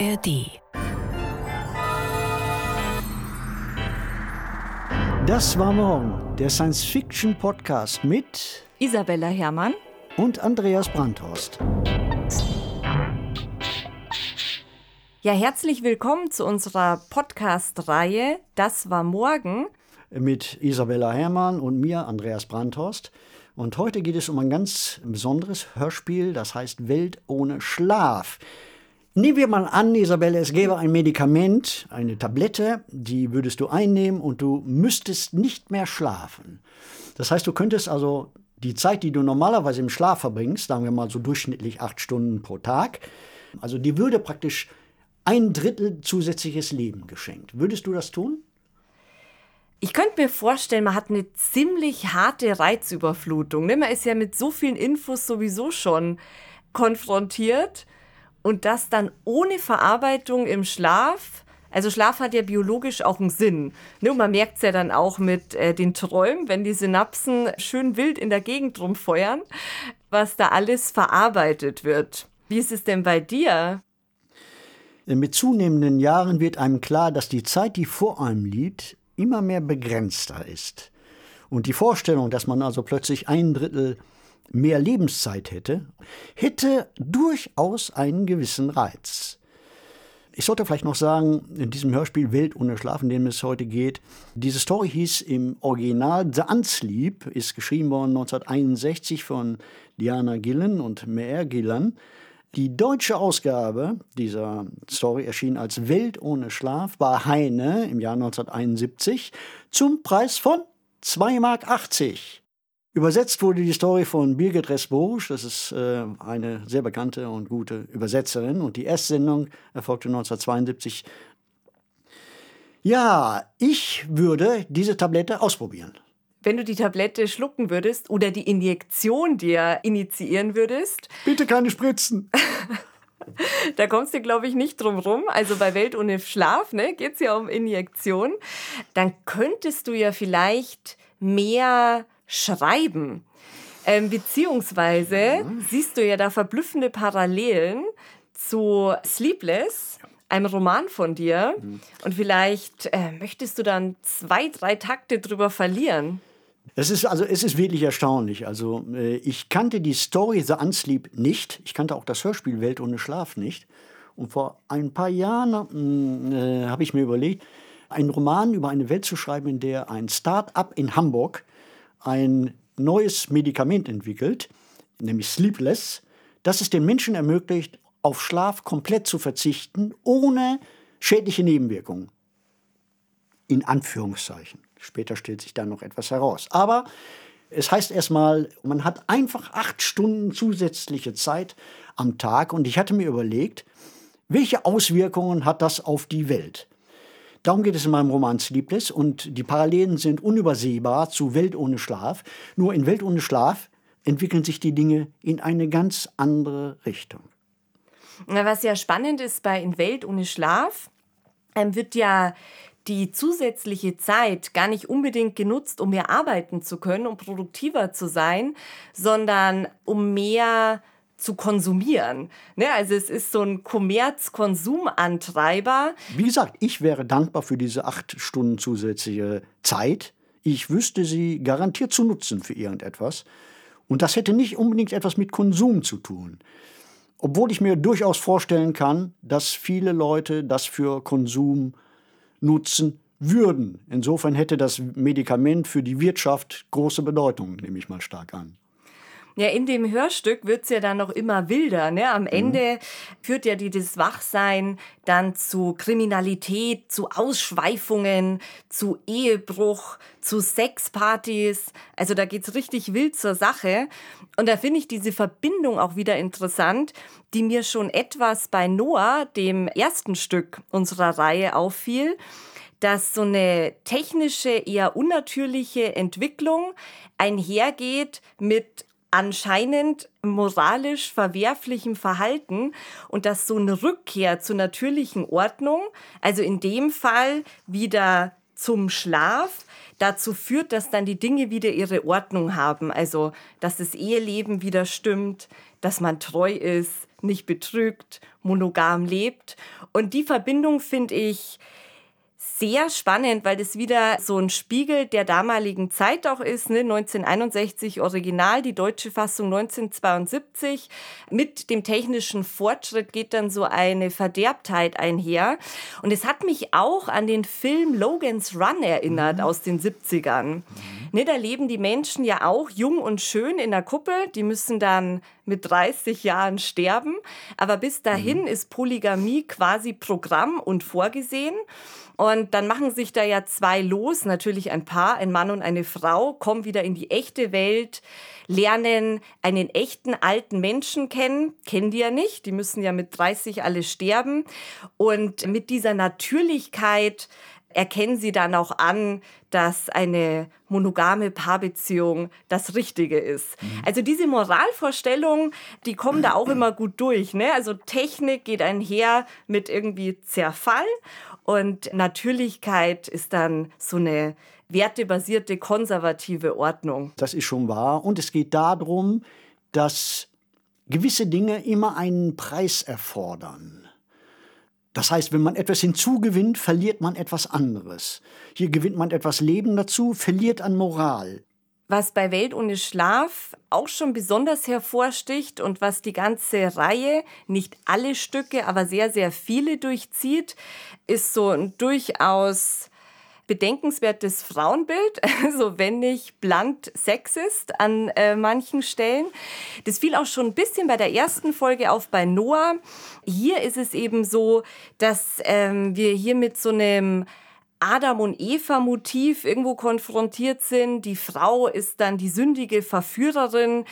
ARD. Das war morgen der Science-Fiction-Podcast mit Isabella Herrmann und Andreas Brandhorst. Ja, herzlich willkommen zu unserer Podcast-Reihe Das war morgen. Mit Isabella Herrmann und mir, Andreas Brandhorst. Und heute geht es um ein ganz besonderes Hörspiel, das heißt Welt ohne Schlaf. Nehmen wir mal an, Isabelle, es gäbe ein Medikament, eine Tablette, die würdest du einnehmen und du müsstest nicht mehr schlafen. Das heißt, du könntest also die Zeit, die du normalerweise im Schlaf verbringst, sagen wir mal so durchschnittlich acht Stunden pro Tag, also die würde praktisch ein Drittel zusätzliches Leben geschenkt. Würdest du das tun? Ich könnte mir vorstellen, man hat eine ziemlich harte Reizüberflutung. Ne? Man ist ja mit so vielen Infos sowieso schon konfrontiert und das dann ohne Verarbeitung im Schlaf. Also Schlaf hat ja biologisch auch einen Sinn. Ne? Und man merkt es ja dann auch mit äh, den Träumen, wenn die Synapsen schön wild in der Gegend rumfeuern, was da alles verarbeitet wird. Wie ist es denn bei dir? Mit zunehmenden Jahren wird einem klar, dass die Zeit, die vor einem liegt, immer mehr begrenzter ist. Und die Vorstellung, dass man also plötzlich ein Drittel mehr Lebenszeit hätte, hätte durchaus einen gewissen Reiz. Ich sollte vielleicht noch sagen, in diesem Hörspiel Welt ohne Schlaf, in dem es heute geht, diese Story hieß im Original The Unsleep, ist geschrieben worden 1961 von Diana Gillen und Meir Gillan. Die deutsche Ausgabe dieser Story erschien als Welt ohne Schlaf bei Heine im Jahr 1971 zum Preis von 2,80 Mark. Übersetzt wurde die Story von Birgit Resbosch, das ist äh, eine sehr bekannte und gute Übersetzerin. Und die Erstsendung erfolgte 1972. Ja, ich würde diese Tablette ausprobieren. Wenn du die Tablette schlucken würdest oder die Injektion dir initiieren würdest. Bitte keine Spritzen. da kommst du, glaube ich, nicht drum rum. Also bei Welt ohne Schlaf ne, geht es ja um Injektion. Dann könntest du ja vielleicht mehr schreiben. Ähm, beziehungsweise ja. siehst du ja da verblüffende Parallelen zu Sleepless, einem Roman von dir. Mhm. Und vielleicht äh, möchtest du dann zwei, drei Takte drüber verlieren. Es ist also es ist wirklich erstaunlich. Also äh, ich kannte die Story The Unsleep nicht. Ich kannte auch das Hörspiel Welt ohne Schlaf nicht. Und vor ein paar Jahren äh, habe ich mir überlegt, einen Roman über eine Welt zu schreiben, in der ein Start-up in Hamburg ein neues Medikament entwickelt, nämlich Sleepless, das es den Menschen ermöglicht, auf Schlaf komplett zu verzichten, ohne schädliche Nebenwirkungen. In Anführungszeichen. Später stellt sich da noch etwas heraus. Aber es heißt erstmal, man hat einfach acht Stunden zusätzliche Zeit am Tag und ich hatte mir überlegt, welche Auswirkungen hat das auf die Welt? Darum geht es in meinem Roman Sleepless und die Parallelen sind unübersehbar zu Welt ohne Schlaf. Nur in Welt ohne Schlaf entwickeln sich die Dinge in eine ganz andere Richtung. Was ja spannend ist bei In Welt ohne Schlaf, ähm, wird ja die zusätzliche Zeit gar nicht unbedingt genutzt, um mehr arbeiten zu können, um produktiver zu sein, sondern um mehr zu konsumieren. Ne? Also es ist so ein Kommerz-Konsumantreiber. Wie gesagt, ich wäre dankbar für diese acht Stunden zusätzliche Zeit. Ich wüsste sie garantiert zu nutzen für irgendetwas. Und das hätte nicht unbedingt etwas mit Konsum zu tun. Obwohl ich mir durchaus vorstellen kann, dass viele Leute das für Konsum nutzen würden. Insofern hätte das Medikament für die Wirtschaft große Bedeutung, nehme ich mal stark an. Ja, in dem Hörstück wird es ja dann noch immer wilder. Ne? Am mhm. Ende führt ja dieses Wachsein dann zu Kriminalität, zu Ausschweifungen, zu Ehebruch, zu Sexpartys. Also da geht's richtig wild zur Sache. Und da finde ich diese Verbindung auch wieder interessant, die mir schon etwas bei Noah, dem ersten Stück unserer Reihe, auffiel dass so eine technische, eher unnatürliche Entwicklung einhergeht mit anscheinend moralisch verwerflichem Verhalten und dass so eine Rückkehr zur natürlichen Ordnung, also in dem Fall wieder zum Schlaf dazu führt, dass dann die Dinge wieder ihre Ordnung haben. Also, dass das Eheleben wieder stimmt, dass man treu ist, nicht betrügt, monogam lebt. Und die Verbindung finde ich sehr spannend, weil das wieder so ein Spiegel der damaligen Zeit auch ist. Ne? 1961 Original, die deutsche Fassung 1972. Mit dem technischen Fortschritt geht dann so eine Verderbtheit einher. Und es hat mich auch an den Film Logan's Run erinnert mhm. aus den 70ern. Mhm. Ne, da leben die Menschen ja auch jung und schön in der Kuppel. Die müssen dann mit 30 Jahren sterben. Aber bis dahin mhm. ist Polygamie quasi Programm und vorgesehen. Und dann machen sich da ja zwei los, natürlich ein Paar, ein Mann und eine Frau, kommen wieder in die echte Welt, lernen einen echten alten Menschen kennen, kennen die ja nicht, die müssen ja mit 30 alle sterben. Und mit dieser Natürlichkeit erkennen sie dann auch an, dass eine monogame Paarbeziehung das Richtige ist. Mhm. Also diese Moralvorstellungen, die kommen da auch immer gut durch. Ne? Also Technik geht einher mit irgendwie Zerfall und Natürlichkeit ist dann so eine wertebasierte, konservative Ordnung. Das ist schon wahr. Und es geht darum, dass gewisse Dinge immer einen Preis erfordern. Das heißt, wenn man etwas hinzugewinnt, verliert man etwas anderes. Hier gewinnt man etwas Leben dazu, verliert an Moral. Was bei Welt ohne Schlaf auch schon besonders hervorsticht und was die ganze Reihe, nicht alle Stücke, aber sehr, sehr viele durchzieht, ist so ein durchaus bedenkenswertes Frauenbild, also wenn nicht blunt sexist an äh, manchen Stellen. Das fiel auch schon ein bisschen bei der ersten Folge auf bei Noah. Hier ist es eben so, dass ähm, wir hier mit so einem Adam und Eva Motiv irgendwo konfrontiert sind. Die Frau ist dann die sündige Verführerin,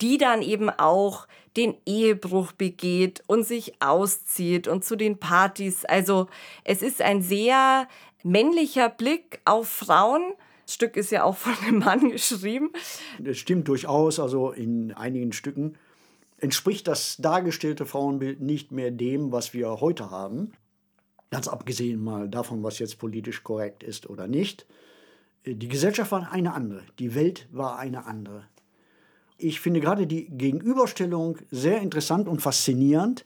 die dann eben auch den Ehebruch begeht und sich auszieht und zu den Partys. Also es ist ein sehr männlicher Blick auf Frauen. Das Stück ist ja auch von einem Mann geschrieben. Das stimmt durchaus. Also in einigen Stücken entspricht das dargestellte Frauenbild nicht mehr dem, was wir heute haben. Ganz abgesehen mal davon, was jetzt politisch korrekt ist oder nicht. Die Gesellschaft war eine andere, die Welt war eine andere. Ich finde gerade die Gegenüberstellung sehr interessant und faszinierend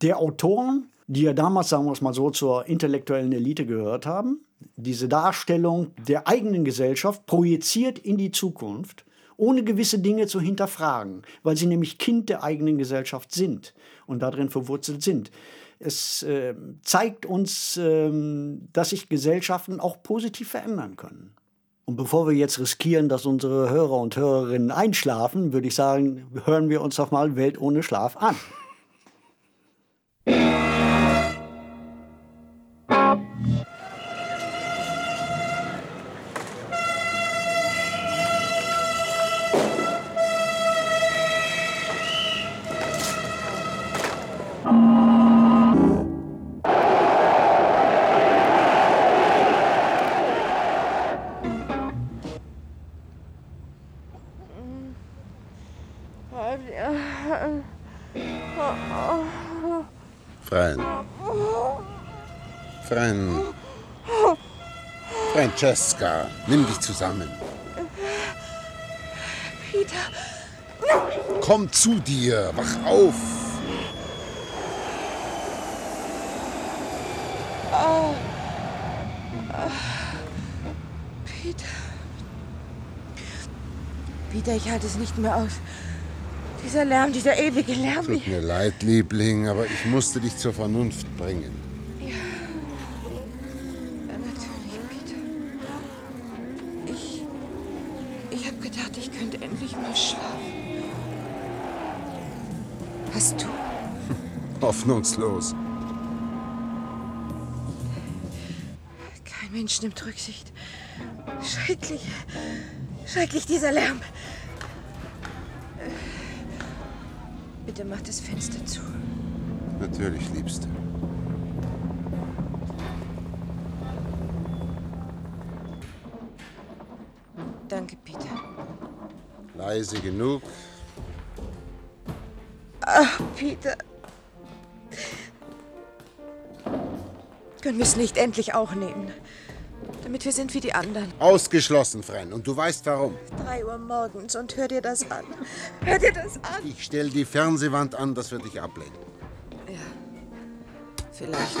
der Autoren, die ja damals, sagen wir es mal so, zur intellektuellen Elite gehört haben. Diese Darstellung der eigenen Gesellschaft projiziert in die Zukunft, ohne gewisse Dinge zu hinterfragen, weil sie nämlich Kind der eigenen Gesellschaft sind und darin verwurzelt sind. Es äh, zeigt uns, äh, dass sich Gesellschaften auch positiv verändern können. Und bevor wir jetzt riskieren, dass unsere Hörer und Hörerinnen einschlafen, würde ich sagen, hören wir uns doch mal Welt ohne Schlaf an. Francesca, nimm dich zusammen. Peter. Komm zu dir, wach auf. Oh. Peter. Peter, ich halte es nicht mehr aus. Dieser Lärm, dieser ewige Lärm. Tut mir leid, Liebling, aber ich musste dich zur Vernunft bringen. Hoffnungslos. Kein Mensch nimmt Rücksicht. Schrecklich. Schrecklich dieser Lärm. Bitte mach das Fenster zu. Natürlich, Liebste. Danke, Peter. Leise genug. Ach, Peter. Können wir es nicht endlich auch nehmen? damit wir sind wie die anderen. Ausgeschlossen, Fren. Und du weißt warum. Drei Uhr morgens und hör dir das an. Hör dir das an. Ich stell die Fernsehwand an, das wird dich ablenken. Vielleicht.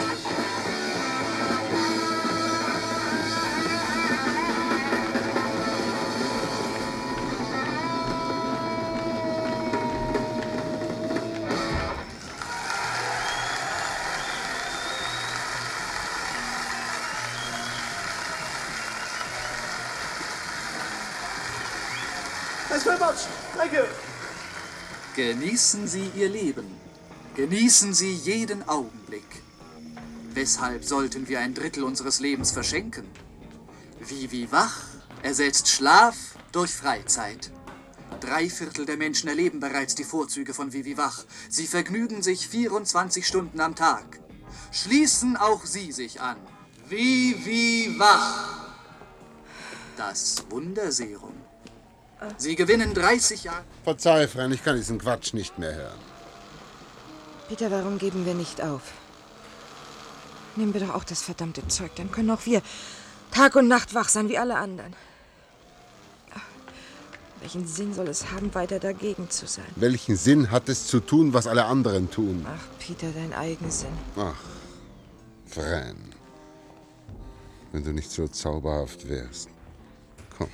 Thanks very much. Thank you. Genießen Sie Ihr Leben. Genießen Sie jeden Augenblick. Weshalb sollten wir ein Drittel unseres Lebens verschenken? Vivi Wach ersetzt Schlaf durch Freizeit. Drei Viertel der Menschen erleben bereits die Vorzüge von Vivi Wach. Sie vergnügen sich 24 Stunden am Tag. Schließen auch Sie sich an. Vivi Wach. Das Wunderserum. Sie gewinnen 30 Jahre. Verzeih, Fren, ich kann diesen Quatsch nicht mehr hören. Peter, warum geben wir nicht auf? Nehmen wir doch auch das verdammte Zeug, dann können auch wir Tag und Nacht wach sein wie alle anderen. Welchen Sinn soll es haben, weiter dagegen zu sein? Welchen Sinn hat es zu tun, was alle anderen tun? Ach, Peter, dein Eigensinn. Ach, Fren. Wenn du nicht so zauberhaft wärst. Komm.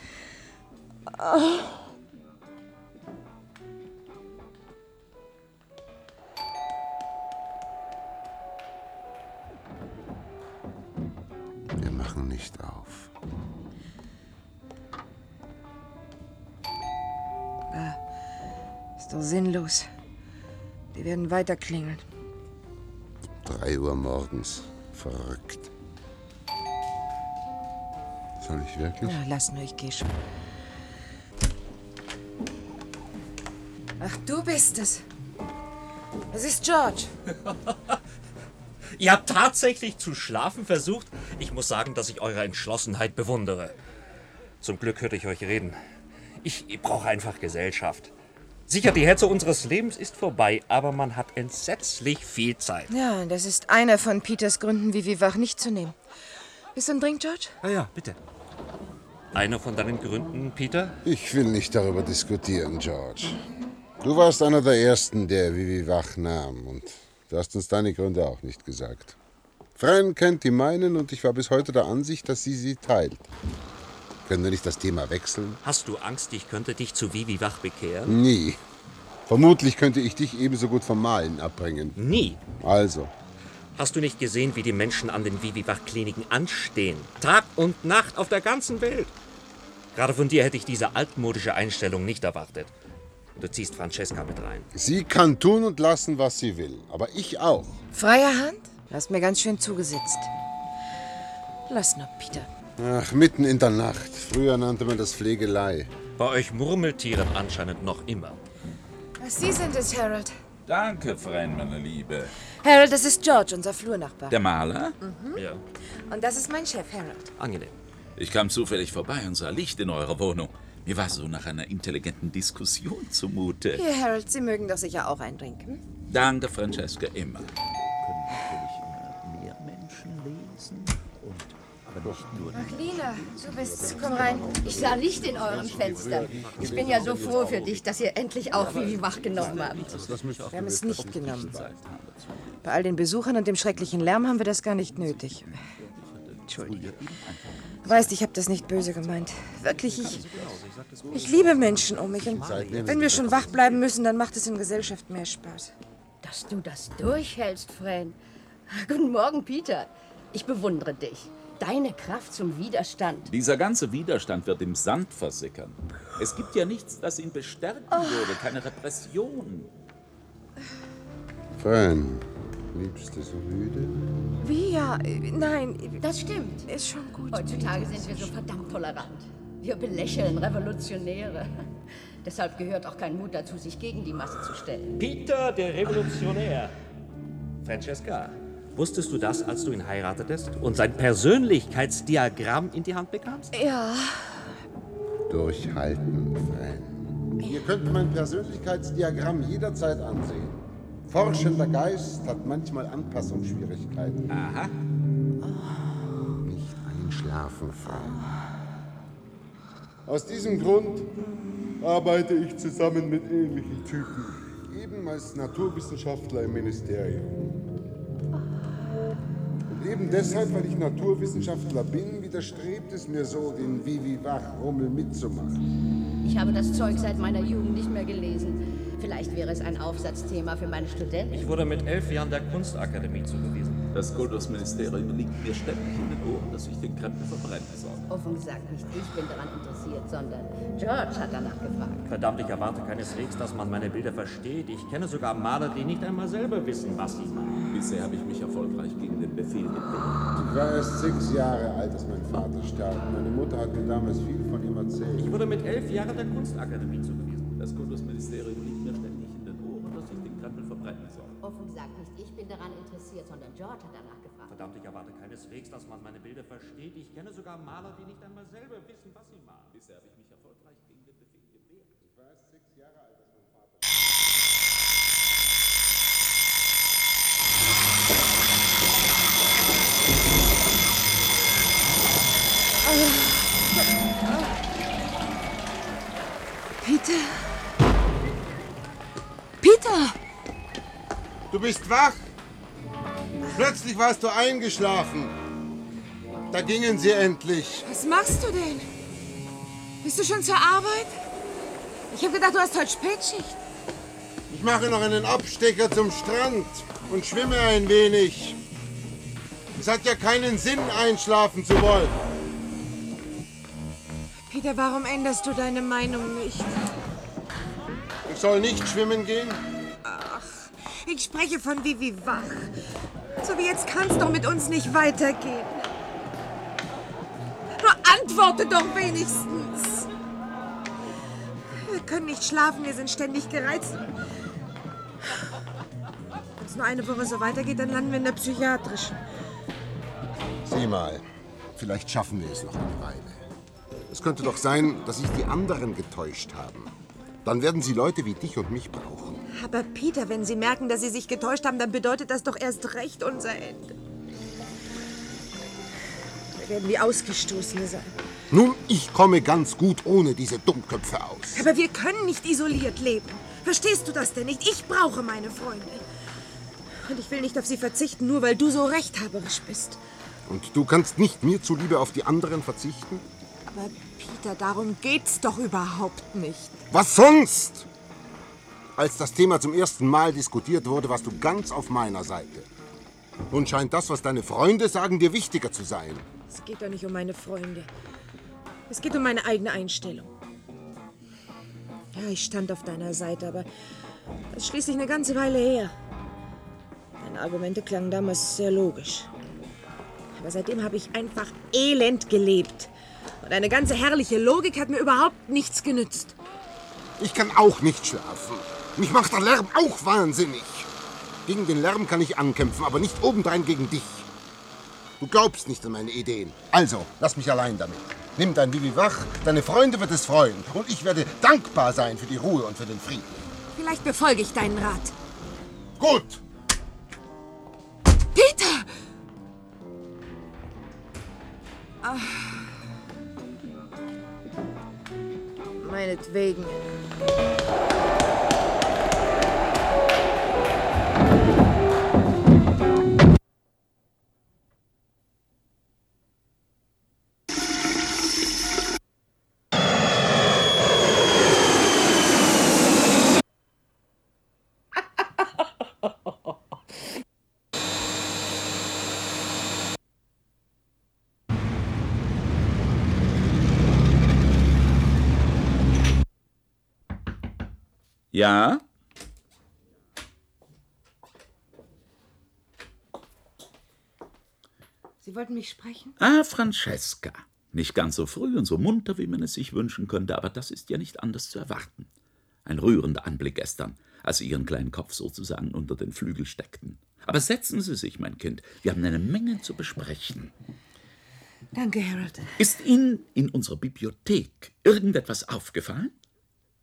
Wir machen nicht auf. Ist doch sinnlos. Die werden weiter klingeln. Drei Uhr morgens. Verrückt. Soll ich wirklich? Ja, lass nur, ich geh schon. Ach, du bist es. Es ist George. Ihr habt tatsächlich zu schlafen versucht? Ich muss sagen, dass ich eure Entschlossenheit bewundere. Zum Glück hörte ich euch reden. Ich, ich brauche einfach Gesellschaft. Sicher, die Hetze unseres Lebens ist vorbei, aber man hat entsetzlich viel Zeit. Ja, das ist einer von Peters Gründen, Vivi wach nicht zu nehmen. Bist du ein Drink, George? Ah ja, bitte. Einer von deinen Gründen, Peter? Ich will nicht darüber diskutieren, George. Du warst einer der Ersten, der Vivi Wach nahm. Und du hast uns deine Gründe auch nicht gesagt. Fren kennt die meinen und ich war bis heute der Ansicht, dass sie sie teilt. Können wir nicht das Thema wechseln? Hast du Angst, ich könnte dich zu Vivi Wach bekehren? Nie. Vermutlich könnte ich dich ebenso gut vom Malen abbringen. Nie. Also, Hast du nicht gesehen, wie die Menschen an den Vivi-Wach-Kliniken anstehen? Tag und Nacht auf der ganzen Welt. Gerade von dir hätte ich diese altmodische Einstellung nicht erwartet. Du ziehst Francesca mit rein. sie kann tun und lassen, was sie will. Aber ich auch. Freier Hand? Du hast mir ganz schön zugesetzt. Lass nur, Peter. Ach, mitten in der Nacht. Früher nannte man das Pflegelei. Bei euch Murmeltieren anscheinend noch immer. Sie sind es, Harold. Danke, Fren, meine Liebe. Harold, das ist George, unser Flurnachbar. Der Maler? Ja, Und das ist mein Chef, Harold. angenehm. Ich kam zufällig vorbei und sah Licht in eurer Wohnung. Mir war so nach einer intelligenten Diskussion zumute. Hier, Harold, Sie mögen doch sicher auch einen Drink. Hm? Danke, Francesca, immer. Ach, Lina, du bist's. Komm rein. Ich sah Licht in eurem Fenster. Ich bin ja so froh für dich, dass ihr endlich auch Vivi wach genommen habt. Wir haben es nicht genommen. Bei all den Besuchern und dem schrecklichen Lärm haben wir das gar nicht nötig. Entschuldige. Du weißt, ich habe das nicht böse gemeint. Wirklich, ich, ich liebe Menschen um mich. Und wenn wir schon wach bleiben müssen, dann macht es in Gesellschaft mehr Spaß. Dass du das durchhältst, Fran. Guten Morgen, Peter. Ich bewundere dich. Deine Kraft zum Widerstand. Dieser ganze Widerstand wird im Sand versickern. Es gibt ja nichts, das ihn bestärken würde, keine Repression. Fren, liebst du so müde? Wie ja? äh, Nein, Das stimmt. ist schon gut. Heutzutage sind wir so verdammt tolerant. Wir belächeln Revolutionäre. Deshalb gehört auch kein Mut dazu, sich gegen die Masse zu stellen. Peter, der Revolutionär. Francesca, wusstest du das, als du ihn heiratetest und sein Persönlichkeitsdiagramm in die Hand bekamst? Ja, Durchhalten, Fren. Ihr könnt mein Persönlichkeitsdiagramm jederzeit ansehen. Forschender Geist hat manchmal Anpassungsschwierigkeiten. Aha. Nicht einschlafen. nervenfrei. Aus diesem Grund arbeite ich zusammen mit ähnlichen Typen, eben als Naturwissenschaftler im Ministerium. Und eben deshalb, weil ich Naturwissenschaftler bin, widerstrebt es mir so, den Vivi-Wach-Rummel mitzumachen. Ich habe das Zeug seit meiner Jugend nicht mehr gelesen. Vielleicht wäre es ein Aufsatzthema für meine Studenten. Ich wurde mit elf Jahren der Kunstakademie zugewiesen. Das Kultusministerium liegt mir ständig in den Ohren, dass ich den Krempel verbrennen soll. Offen gesagt, nicht ich bin daran interessiert, sondern George hat danach gefragt. Verdammt, ich erwarte keineswegs, dass man meine Bilder versteht. Ich kenne sogar Maler, die nicht einmal selber wissen, was sie machen. Bisher habe ich mich erfolgreich gegen den Befehl gewehrt. Ich war erst sechs Jahre alt, als mein Vater starb. Meine Mutter hat mir damals viel von ihm erzählt. Ich wurde mit elf Jahren der Kunstakademie zugewiesen. Das Kultusministerium liegt Offen gesagt, nicht ich bin daran interessiert, sondern George hat danach gefragt. Verdammt, ich erwarte keineswegs, dass man meine Bilder versteht. Ich kenne sogar Maler, die nicht einmal selber wissen, was sie machen. Bisher habe ich mich erfolgreich gegen den Befehl gewehrt. Ich war erst sechs Jahre alt, als mein Vater Peter? Peter! Du bist wach! Plötzlich warst du eingeschlafen. Da gingen sie endlich. Was machst du denn? Bist du schon zur Arbeit? Ich habe gedacht, du hast heute Spätschicht. Ich mache noch einen Abstecher zum Strand und schwimme ein wenig. Es hat ja keinen Sinn, einschlafen zu wollen. Peter, warum änderst du deine Meinung nicht? Ich soll nicht schwimmen gehen? Ich spreche von Vivi Wach. So wie jetzt kann es doch mit uns nicht weitergehen. Nur antworte doch wenigstens. Wir können nicht schlafen, wir sind ständig gereizt. Wenn es nur eine Woche so weitergeht, dann landen wir in der psychiatrischen. Sieh mal, vielleicht schaffen wir es noch eine Weile. Es könnte doch sein, dass sich die anderen getäuscht haben. Dann werden sie Leute wie dich und mich brauchen. Aber Peter, wenn Sie merken, dass Sie sich getäuscht haben, dann bedeutet das doch erst recht unser Ende. Wir werden wie Ausgestoßene sein. Nun, ich komme ganz gut ohne diese Dummköpfe aus. Aber wir können nicht isoliert leben. Verstehst du das denn nicht? Ich brauche meine Freunde. Und ich will nicht auf sie verzichten, nur weil du so rechthaberisch bist. Und du kannst nicht mir zuliebe auf die anderen verzichten? Aber Peter, darum geht's doch überhaupt nicht. Was sonst? Als das Thema zum ersten Mal diskutiert wurde, warst du ganz auf meiner Seite. Nun scheint das, was deine Freunde sagen, dir wichtiger zu sein. Es geht doch nicht um meine Freunde. Es geht um meine eigene Einstellung. Ja, ich stand auf deiner Seite, aber das ist schließlich eine ganze Weile her. Deine Argumente klangen damals sehr logisch. Aber seitdem habe ich einfach elend gelebt. Und eine ganze herrliche Logik hat mir überhaupt nichts genützt. Ich kann auch nicht schlafen. Mich macht der Lärm auch wahnsinnig. Gegen den Lärm kann ich ankämpfen, aber nicht obendrein gegen dich. Du glaubst nicht an meine Ideen. Also, lass mich allein damit. Nimm dein Vivi wach, deine Freunde wird es freuen. Und ich werde dankbar sein für die Ruhe und für den Frieden. Vielleicht befolge ich deinen Rat. Gut! Peter! Ah. Meinetwegen. Ja? Sie wollten mich sprechen? Ah, Francesca. Nicht ganz so früh und so munter, wie man es sich wünschen könnte, aber das ist ja nicht anders zu erwarten. Ein rührender Anblick gestern, als Sie Ihren kleinen Kopf sozusagen unter den Flügel steckten. Aber setzen Sie sich, mein Kind. Wir haben eine Menge zu besprechen. Danke, Harold. Ist Ihnen in unserer Bibliothek irgendetwas aufgefallen?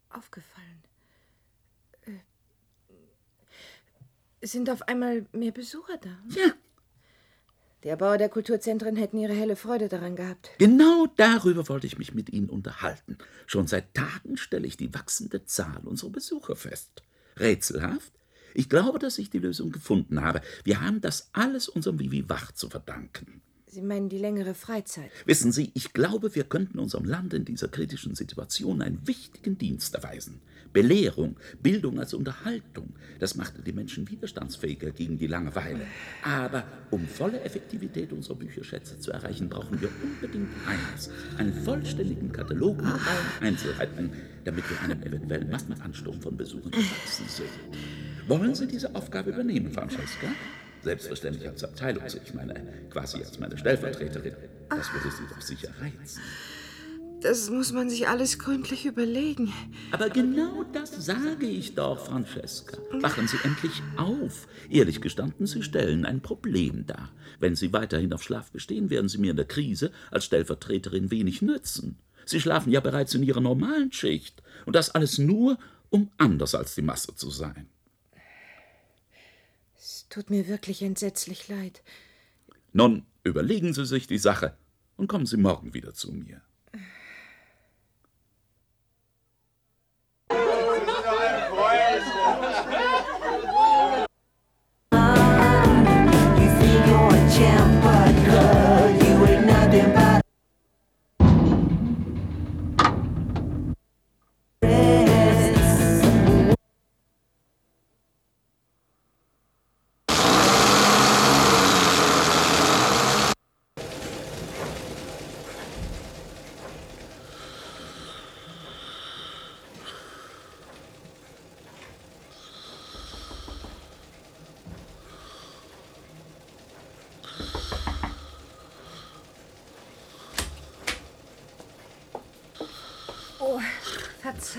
Aufgefallen. Äh, Es sind auf einmal mehr Besucher da. Ja. Die Erbauer der Kulturzentren hätten ihre helle Freude daran gehabt. Genau darüber wollte ich mich mit Ihnen unterhalten. Schon seit Tagen stelle ich die wachsende Zahl unserer Besucher fest. Rätselhaft? Ich glaube, dass ich die Lösung gefunden habe. Wir haben das alles unserem Vivi Wach zu verdanken. Sie meinen die längere Freizeit? Wissen Sie, ich glaube, wir könnten unserem Land in dieser kritischen Situation einen wichtigen Dienst erweisen. Belehrung, Bildung als Unterhaltung, das machte die Menschen widerstandsfähiger gegen die Langeweile. Aber um volle Effektivität unserer Bücherschätze zu erreichen, brauchen wir unbedingt eines: einen vollständigen Katalog mit allen Einzelheiten, damit wir einem eventuellen Massenansturm von Besuchern gewachsen sind. Wollen Sie diese Aufgabe übernehmen, Francesca? Selbstverständlich als Abteilung, ich meine, quasi als meine Stellvertreterin. Das würde Sie doch sicher reizen. Das muss man sich alles gründlich überlegen. Aber genau das sage ich doch, Francesca. Wachen Sie endlich auf. Ehrlich gestanden, Sie stellen ein Problem dar. Wenn Sie weiterhin auf Schlaf bestehen, werden Sie mir in der Krise als Stellvertreterin wenig nützen. Sie schlafen ja bereits in Ihrer normalen Schicht. Und das alles nur, um anders als die Masse zu sein. Es tut mir wirklich entsetzlich leid. Nun, überlegen Sie sich die Sache und kommen Sie morgen wieder zu mir.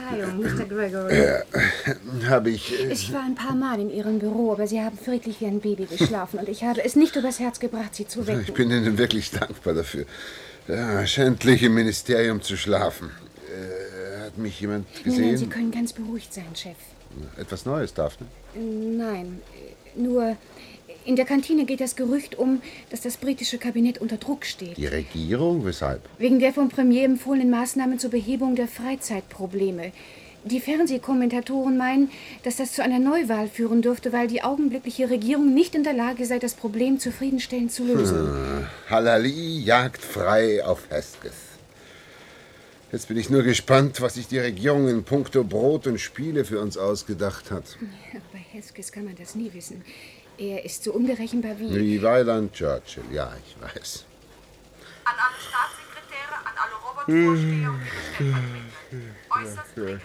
Verzeihung, Mr. Gregory. Äh, habe ich. Äh, Ich war ein paar Mal in Ihrem Büro, aber Sie haben friedlich wie ein Baby geschlafen und ich habe es nicht übers Herz gebracht, Sie zu wecken. ich bin Ihnen wirklich dankbar dafür. Ja, schändlich im Ministerium zu schlafen. Äh, hat mich jemand Nein, gesehen? nein, Sie können ganz beruhigt sein, Chef. Etwas Neues, Daphne? Nein, nur in der Kantine geht das Gerücht um, dass das britische Kabinett unter Druck steht. Die Regierung? Weshalb? Wegen der vom Premier empfohlenen Maßnahmen zur Behebung der Freizeitprobleme. Die Fernsehkommentatoren meinen, dass das zu einer Neuwahl führen dürfte, weil die augenblickliche Regierung nicht in der Lage sei, das Problem zufriedenstellend zu lösen. Hm. Halali jagt frei auf Hesketh. Jetzt bin ich nur gespannt, was sich die Regierung in puncto Brot und Spiele für uns ausgedacht hat. Ja, Bei Heskes kann man das nie wissen. Er ist so unberechenbar wie... Wie Weiland Churchill, ja, ich weiß. An alle Staatssekretäre, an alle Robotvorsteher und Stellvertreter. Äußerst dringend.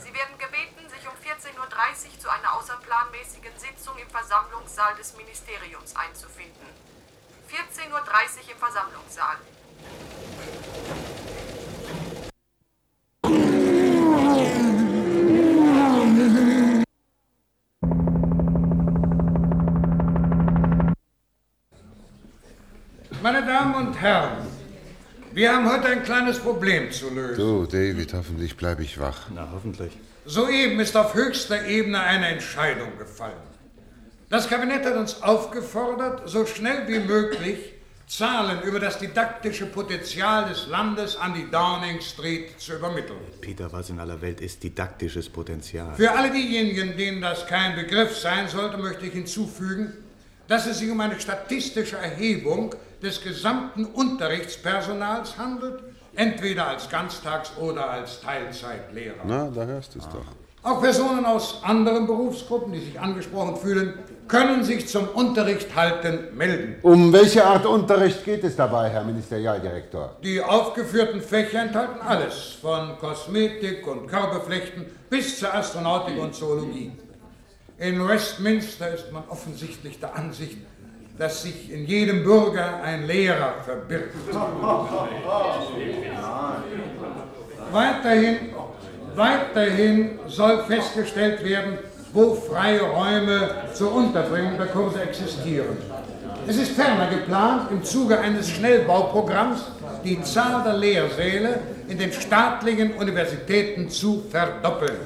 Sie werden gebeten, sich um 14.30 Uhr zu einer außerplanmäßigen Sitzung im Versammlungssaal des Ministeriums einzufinden. 14.30 Uhr im Versammlungssaal. Meine Damen und Herren, wir haben heute ein kleines Problem zu lösen. Du, David, hoffentlich bleibe ich wach. Na, hoffentlich. Soeben ist auf höchster Ebene eine Entscheidung gefallen. Das Kabinett hat uns aufgefordert, so schnell wie möglich Zahlen über das didaktische Potenzial des Landes an die Downing Street zu übermitteln. Peter, was in aller Welt ist didaktisches Potenzial? Für alle diejenigen, denen das kein Begriff sein sollte, möchte ich hinzufügen, dass es sich um eine statistische Erhebung des gesamten Unterrichtspersonals handelt, entweder als Ganztags- oder als Teilzeitlehrer. Na, da hörst du es doch. Auch Personen aus anderen Berufsgruppen, die sich angesprochen fühlen, können sich zum Unterricht halten melden. Um welche Art Unterricht geht es dabei, Herr Ministerialdirektor? Die aufgeführten Fächer enthalten alles, von Kosmetik und Körperflechten bis zur Astronautik und Zoologie. In Westminster ist man offensichtlich der Ansicht, dass sich in jedem Bürger ein Lehrer verbirgt. Weiterhin, weiterhin soll festgestellt werden, wo freie Räume zur Unterbringung der Kurse existieren. Es ist ferner geplant, im Zuge eines Schnellbauprogramms die Zahl der Lehrsäle in den staatlichen Universitäten zu verdoppeln.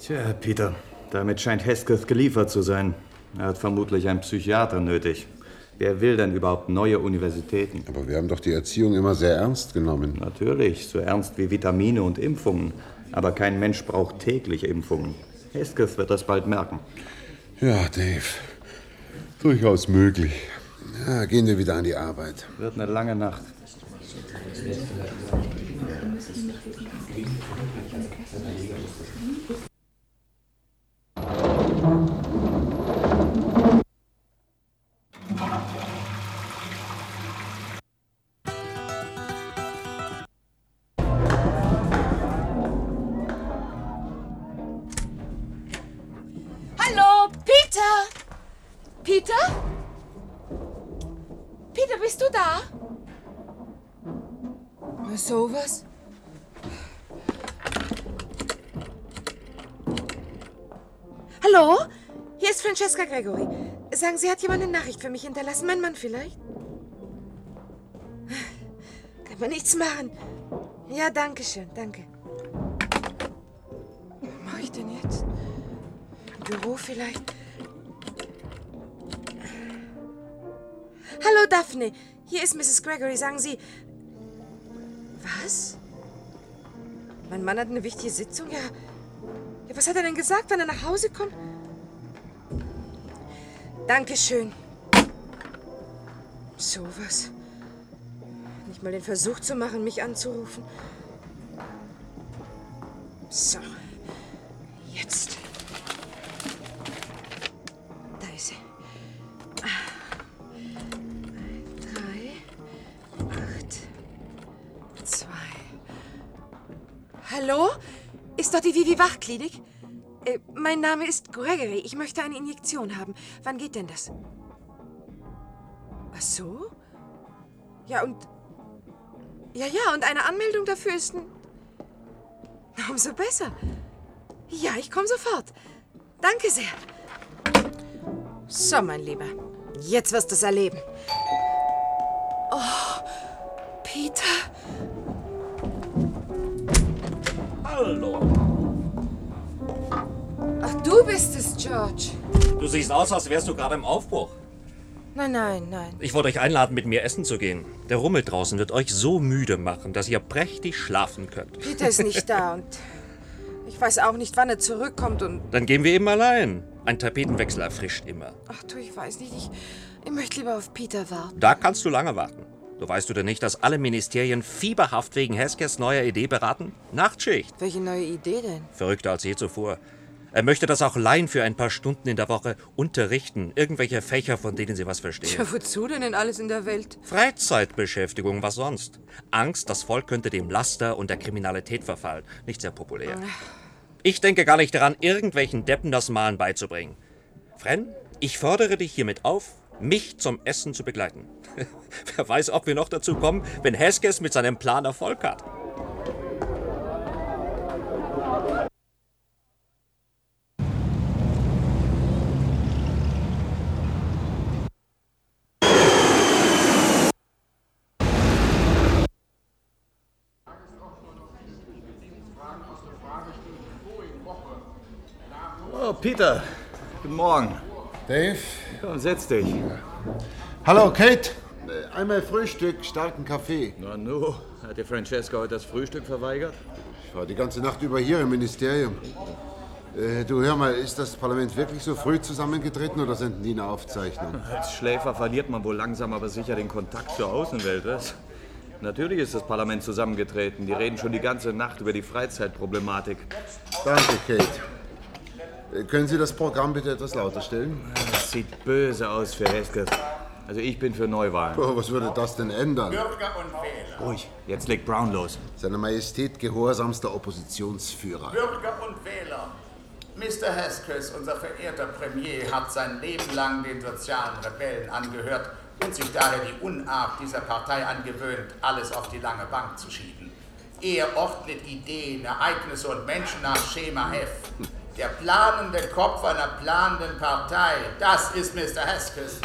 Tja, Peter, damit scheint Hesketh geliefert zu sein. Er hat vermutlich einen Psychiater nötig. Wer will denn überhaupt neue Universitäten? Aber wir haben doch die Erziehung immer sehr ernst genommen. Natürlich, so ernst wie Vitamine und Impfungen. Aber kein Mensch braucht täglich Impfungen. Hesketh wird das bald merken. Ja, Dave. Durchaus möglich. Ja, gehen wir wieder an die Arbeit. Wird eine lange Nacht. Hallo, Gregory. Sagen Sie, hat jemand eine Nachricht für mich hinterlassen? Mein Mann vielleicht? Kann man nichts machen. Ja, danke schön, danke. Was mache ich denn jetzt? Büro vielleicht? Hallo, Daphne. Hier ist Mrs. Gregory. Sagen Sie. Was? Mein Mann hat eine wichtige Sitzung? Ja. ja. Was hat er denn gesagt, wenn er nach Hause kommt? Dankeschön. So was. Nicht mal den Versuch zu machen, mich anzurufen. So. Jetzt. Da ist sie. Drei, acht, zwei. Hallo? Ist dort die Vivi Wachklinik? Äh, mein Name ist Gregory. Ich möchte eine Injektion haben. Wann geht denn das? Ach so? Ja, und. Ja, ja, und eine Anmeldung dafür ist. Na, Umso besser. Ja, ich komme sofort. Danke sehr. So, mein Lieber. Jetzt wirst du es erleben. Oh, Peter. Hallo. Du bist es, George. Du siehst aus, als wärst du gerade im Aufbruch. Nein, nein, nein. Ich wollte euch einladen, mit mir essen zu gehen. Der Rummel draußen wird euch so müde machen, dass ihr prächtig schlafen könnt. Peter ist nicht da und ich weiß auch nicht, wann er zurückkommt und. Dann gehen wir eben allein. Ein Tapetenwechsel erfrischt immer. Ach du, ich weiß nicht. Ich, ich möchte lieber auf Peter warten. Da kannst du lange warten. Du weißt du denn nicht, dass alle Ministerien fieberhaft wegen Heskes neuer Idee beraten? Nachtschicht. Welche neue Idee denn? Verrückter als je zuvor. Er möchte das auch Laien für ein paar Stunden in der Woche unterrichten. Irgendwelche Fächer, von denen sie was verstehen. Ja, wozu denn alles in der Welt? Freizeitbeschäftigung, was sonst? Angst, das Volk könnte dem Laster und der Kriminalität verfallen. Nicht sehr populär. Ich denke gar nicht daran, irgendwelchen Deppen das Malen beizubringen. Fren, ich fordere dich hiermit auf, mich zum Essen zu begleiten. Wer weiß, ob wir noch dazu kommen, wenn Heskes mit seinem Plan Erfolg hat. Peter. Guten Morgen. Dave? Komm, setz dich. Hallo, Kate. Einmal Frühstück, starken Kaffee. Na nu, hat dir Francesca heute das Frühstück verweigert? Ich war die ganze Nacht über hier im Ministerium. Äh, du, hör mal, ist das Parlament wirklich so früh zusammengetreten oder senden die eine Aufzeichnung? Als Schläfer verliert man wohl langsam aber sicher den Kontakt zur Außenwelt, was? Natürlich ist das Parlament zusammengetreten. Die reden schon die ganze Nacht über die Freizeitproblematik. Danke, Kate. Äh, Können Sie das Programm bitte etwas lauter stellen? Das sieht böse aus für Hesketh. Also ich bin für Neuwahlen. Oh, was würde das denn ändern? Bürger und Wähler. Ruhig, jetzt legt Brown los. Seine Majestät gehorsamster Oppositionsführer. Bürger und Wähler. Mr. Haskins, unser verehrter Premier, hat sein Leben lang den sozialen Rebellen angehört und sich daher die Unart dieser Partei angewöhnt, alles auf die lange Bank zu schieben. Er ordnet Ideen, Ereignisse und Menschen nach Schema F. Der planende Kopf einer planenden Partei, das ist Mr. Haskins.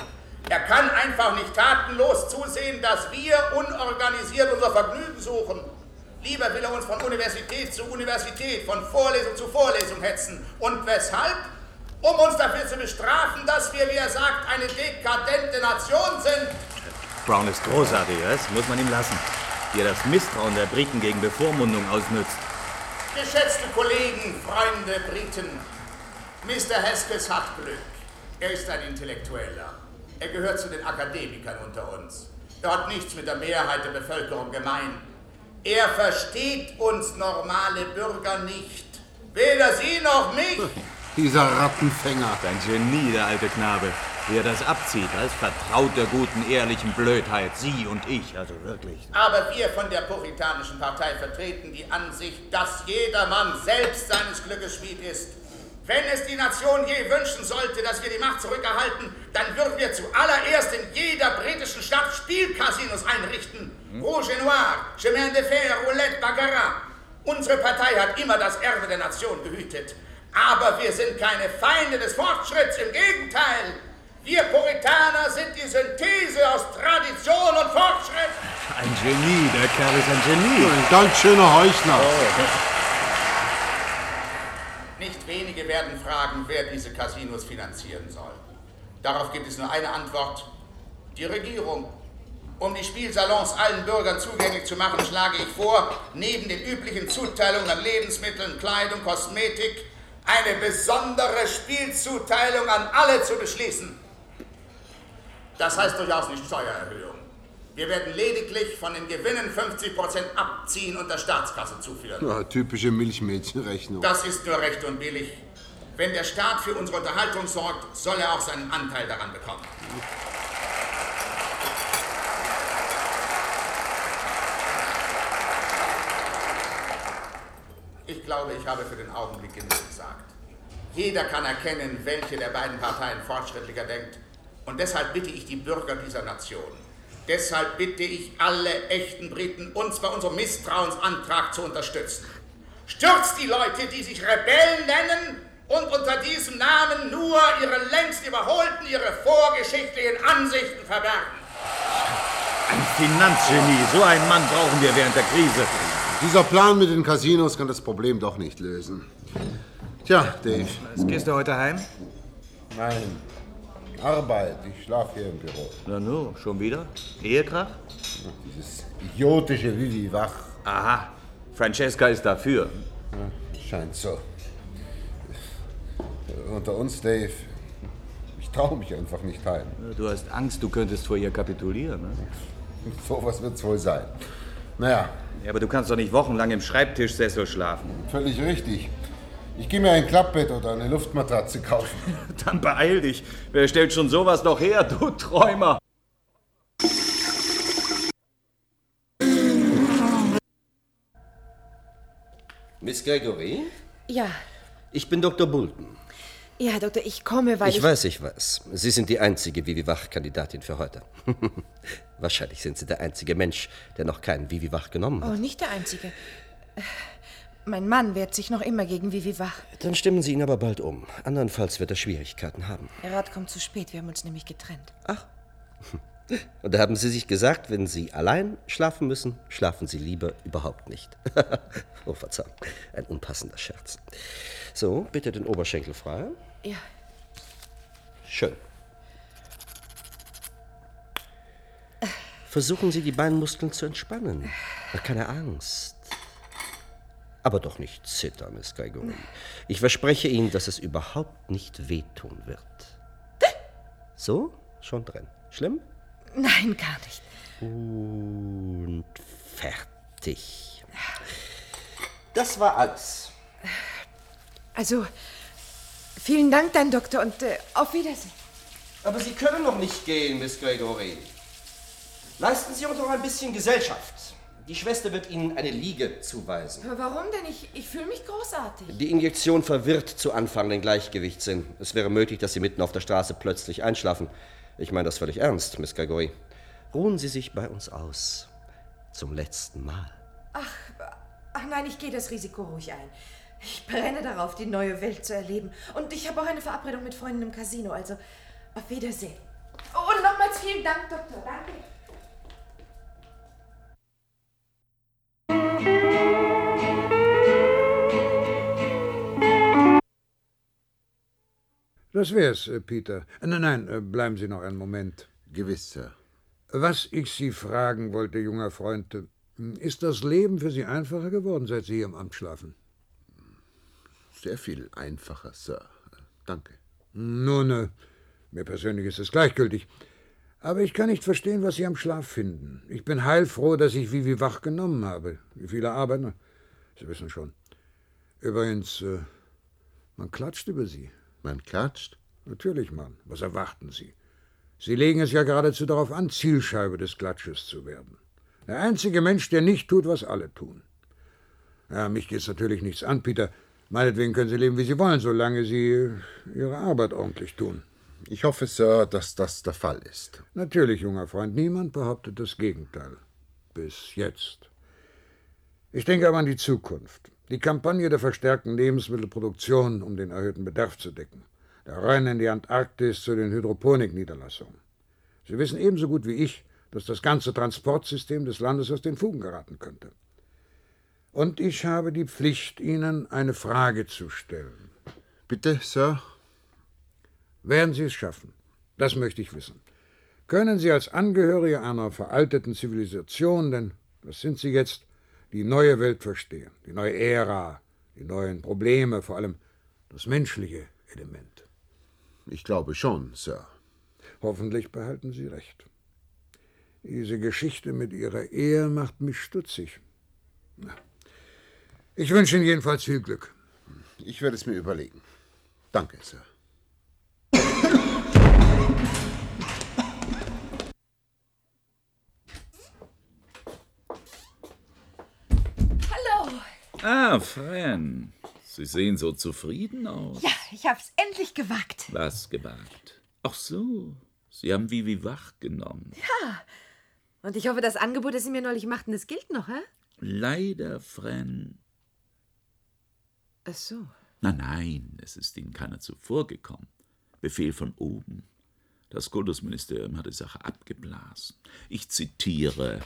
Er kann einfach nicht tatenlos zusehen, dass wir unorganisiert unser Vergnügen suchen. Lieber will er uns von Universität zu Universität, von Vorlesung zu Vorlesung hetzen. Und weshalb? um uns dafür zu bestrafen, dass wir, wie er sagt, eine dekadente Nation sind. Brown ist großartig, was? Muss man ihm lassen. Wie er das Misstrauen der Briten gegen Bevormundung ausnützt. Geschätzte Kollegen, Freunde, Briten, Mr. Hesketh hat Glück. Er ist ein Intellektueller. Er gehört zu den Akademikern unter uns. Er hat nichts mit der Mehrheit der Bevölkerung gemein. Er versteht uns normale Bürger nicht. Weder Sie noch mich. Dieser Rattenfänger. Ein Genie, der alte Knabe. Wie er das abzieht, als vertraut der guten, ehrlichen Blödheit. Sie und ich, also wirklich. Aber wir von der Puritanischen Partei vertreten die Ansicht, dass jedermann selbst seines Glückes Schmied ist. Wenn es die Nation je wünschen sollte, dass wir die Macht zurückerhalten, dann würden wir zuallererst in jeder britischen Stadt Spielcasinos einrichten. Hm? Rouge et Noir, Chemin de Fer, Roulette, Baccarat. Unsere Partei hat immer das Erbe der Nation gehütet. Aber wir sind keine Feinde des Fortschritts, im Gegenteil. Wir Puritaner sind die Synthese aus Tradition und Fortschritt. Ein Genie, der Kerl ist ein Genie. Ein ganz schöner Heuchler. Oh. Nicht wenige werden fragen, wer diese Casinos finanzieren soll. Darauf gibt es nur eine Antwort. Die Regierung. Um die Spielsalons allen Bürgern zugänglich zu machen, schlage ich vor, neben den üblichen Zuteilungen an Lebensmitteln, Kleidung, Kosmetik, eine besondere Spielzuteilung an alle zu beschließen. Das heißt durchaus nicht Steuererhöhung. Wir werden lediglich von den Gewinnen 50% abziehen und der Staatskasse zuführen. Ja, typische Milchmädchenrechnung. Das ist nur recht und billig. Wenn der Staat für unsere Unterhaltung sorgt, soll er auch seinen Anteil daran bekommen. Ich glaube, ich habe für den Augenblick genug gesagt. Jeder kann erkennen, welche der beiden Parteien fortschrittlicher denkt. Und deshalb bitte ich die Bürger dieser Nation, Deshalb bitte ich alle echten Briten, uns bei unserem Misstrauensantrag zu unterstützen. Stürzt die Leute, die sich Rebellen nennen und unter diesem Namen nur ihre längst überholten, ihre vorgeschichtlichen Ansichten verbergen. Ein Finanzgenie, so einen Mann brauchen wir während der Krise. Dieser Plan mit den Casinos kann das Problem doch nicht lösen. Tja, Dave. Gehst du heute heim? Nein. Arbeit. Ich schlafe hier im Büro. Na nu, schon wieder? Ehekrach? Dieses idiotische Vivi Wach. Aha. Francesca ist dafür. Ja, scheint so. Unter uns, Dave. Ich traue mich einfach nicht heim. Du hast Angst, du könntest vor ihr kapitulieren. Ne? So was wird's wohl sein. Naja. Ja, aber du kannst doch nicht wochenlang im Schreibtischsessel schlafen. Völlig richtig. Ich gehe mir ein Klappbett oder eine Luftmatratze kaufen. Dann beeil dich. Wer stellt schon sowas noch her, du Träumer? Miss Gregory? Ja. Ich bin Dr. Bulton. Ja, Doktor, ich komme, weil ich... Ich weiß, ich weiß. Sie sind die einzige Vivi-Wach-Kandidatin für heute. Wahrscheinlich sind Sie der einzige Mensch, der noch keinen Vivi-Wach genommen hat. Oh, nicht der einzige. Mein Mann wehrt sich noch immer gegen Vivi Wach. Dann stimmen Sie ihn aber bald um. Andernfalls wird er Schwierigkeiten haben. Der Rat kommt zu spät. Wir haben uns nämlich getrennt. Ach. Und da haben Sie sich gesagt, wenn Sie allein schlafen müssen, schlafen Sie lieber überhaupt nicht. oh, Verzeihung. Ein unpassender Scherz. So, bitte den Oberschenkel frei. Ja. Schön. Versuchen Sie, die Beinmuskeln zu entspannen. Keine Angst. Aber doch nicht zittern, Miss Gregory. Ich verspreche Ihnen, dass es überhaupt nicht wehtun wird. So, schon drin. Schlimm? Nein, gar nicht. Und fertig. Das war alles. Also, vielen Dank, dein Doktor, und äh, auf Wiedersehen. Aber Sie können noch nicht gehen, Miss Gregory. Leisten Sie uns noch ein bisschen Gesellschaft. Die Schwester wird Ihnen eine Liege zuweisen. Warum denn? Ich, ich fühle mich großartig. Die Injektion verwirrt zu Anfang den Gleichgewichtssinn. Es wäre möglich, dass Sie mitten auf der Straße plötzlich einschlafen. Ich meine das völlig ernst, Miss Gregory. Ruhen Sie sich bei uns aus. Zum letzten Mal. Ach, ach nein, ich gehe das Risiko ruhig ein. Ich brenne darauf, die neue Welt zu erleben. Und ich habe auch eine Verabredung mit Freunden im Casino. Also, auf Wiedersehen. Und nochmals vielen Dank, Doktor. Danke. Das wär's, äh, Peter. Äh, Nein, nein, äh, bleiben Sie noch einen Moment. Gewiss, Sir. Was ich Sie fragen wollte, junger Freund, ist das Leben für Sie einfacher geworden, seit Sie hier im Amt schlafen? Sehr viel einfacher, Sir. Danke. Nun, mir persönlich ist es gleichgültig. Aber ich kann nicht verstehen, was Sie am Schlaf finden. Ich bin heilfroh, dass ich Vivi wach genommen habe. Wie viele arbeiten? Sie wissen schon. Übrigens, äh, man klatscht über Sie. Man klatscht? Natürlich, Mann. Was erwarten Sie? Sie legen es ja geradezu darauf an, Zielscheibe des Klatsches zu werden. Der einzige Mensch, der nicht tut, was alle tun. Ja, mich geht's natürlich nichts an, Peter. Meinetwegen können Sie leben, wie Sie wollen, solange Sie äh, Ihre Arbeit ordentlich tun. Ich hoffe, Sir, dass das der Fall ist. Natürlich, junger Freund. Niemand behauptet das Gegenteil. Bis jetzt. Ich denke aber an die Zukunft. Die Kampagne der verstärkten Lebensmittelproduktion, um den erhöhten Bedarf zu decken. Der Rennen in die Antarktis zu den Hydroponikniederlassungen. Sie wissen ebenso gut wie ich, dass das ganze Transportsystem des Landes aus den Fugen geraten könnte. Und ich habe die Pflicht, Ihnen eine Frage zu stellen. Bitte, Sir? Werden Sie es schaffen? Das möchte ich wissen. Können Sie als Angehörige einer veralteten Zivilisation, denn das sind Sie jetzt, die neue Welt verstehen, die neue Ära, die neuen Probleme, vor allem das menschliche Element? Ich glaube schon, Sir. Hoffentlich behalten Sie recht. Diese Geschichte mit Ihrer Ehe macht mich stutzig. Ich wünsche Ihnen jedenfalls viel Glück. Ich werde es mir überlegen. Danke, Sir. Ah, Fran. Sie sehen so zufrieden aus. Ja, ich hab's endlich gewagt. Was gewagt? Ach so. Sie haben Vivi wach genommen. Ja. Und ich hoffe, das Angebot, das Sie mir neulich machten, das gilt noch, hä? Leider, Fran. Ach so. Nein, nein, es ist Ihnen keiner zuvorgekommen. Befehl von oben. Das Kultusministerium hat die Sache abgeblasen. Ich zitiere.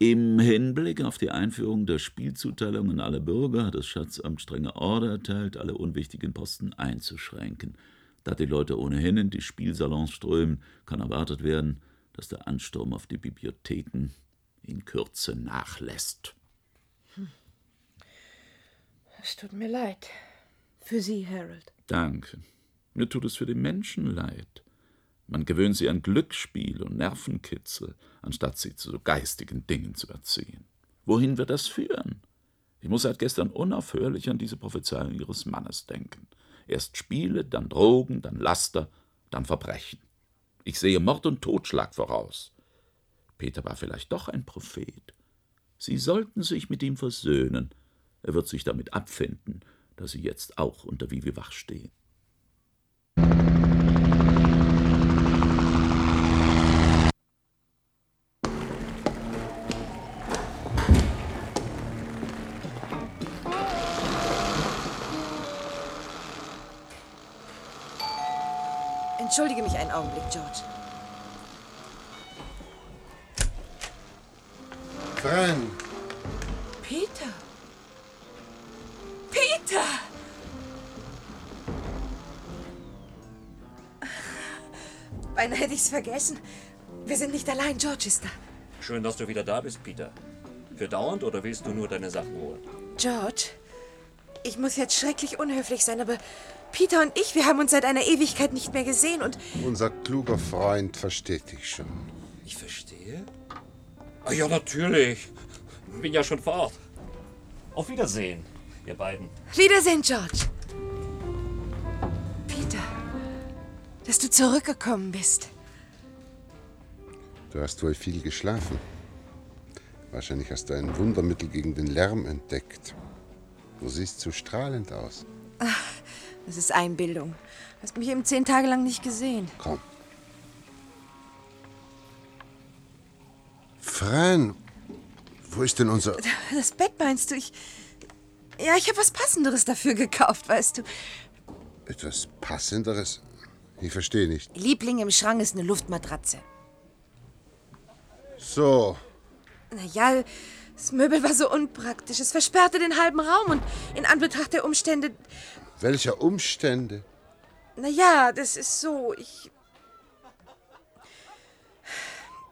Im Hinblick auf die Einführung der Spielzuteilung an alle Bürger hat das Schatzamt strenge Order erteilt, alle unwichtigen Posten einzuschränken. Da die Leute ohnehin in die Spielsalons strömen, kann erwartet werden, dass der Ansturm auf die Bibliotheken in Kürze nachlässt. Es tut mir leid. Für Sie, Harold. Danke. Mir tut es für die Menschen leid. Man gewöhnt sie an Glücksspiel und Nervenkitzel, anstatt sie zu geistigen Dingen zu erziehen. Wohin wird das führen? Ich muss seit gestern unaufhörlich an diese Prophezeiung Ihres Mannes denken. Erst Spiele, dann Drogen, dann Laster, dann Verbrechen. Ich sehe Mord und Totschlag voraus. Peter war vielleicht doch ein Prophet. Sie sollten sich mit ihm versöhnen. Er wird sich damit abfinden, dass Sie jetzt auch unter Vivi Wach stehen. Entschuldige mich einen Augenblick, George. Fran, Peter! Peter! Beinahe hätte ich's vergessen. Wir sind nicht allein, George ist da. Schön, dass du wieder da bist, Peter. Für dauernd oder willst du nur deine Sachen holen? George, ich muss jetzt schrecklich unhöflich sein, aber Peter und ich, wir haben uns seit einer Ewigkeit nicht mehr gesehen und unser kluger Freund versteht dich schon. Ich verstehe. Ah, ja, natürlich. Bin ja schon fort. Auf Wiedersehen, ihr beiden. Wiedersehen, George. Peter, dass du zurückgekommen bist. Du hast wohl viel geschlafen. Wahrscheinlich hast du ein Wundermittel gegen den Lärm entdeckt. Du siehst so strahlend aus. Ach, das ist Einbildung. Hast mich eben zehn Tage lang nicht gesehen. Komm. Fran, wo ist denn unser... Das Bett meinst du? Ich. Ja, ich habe was Passenderes dafür gekauft, weißt du. Etwas Passenderes? Ich verstehe nicht. Liebling im Schrank ist eine Luftmatratze. So, Naja, das Möbel war so unpraktisch. Es versperrte den halben Raum und in Anbetracht der Umstände. welcher Umstände? Naja, das ist so. Ich.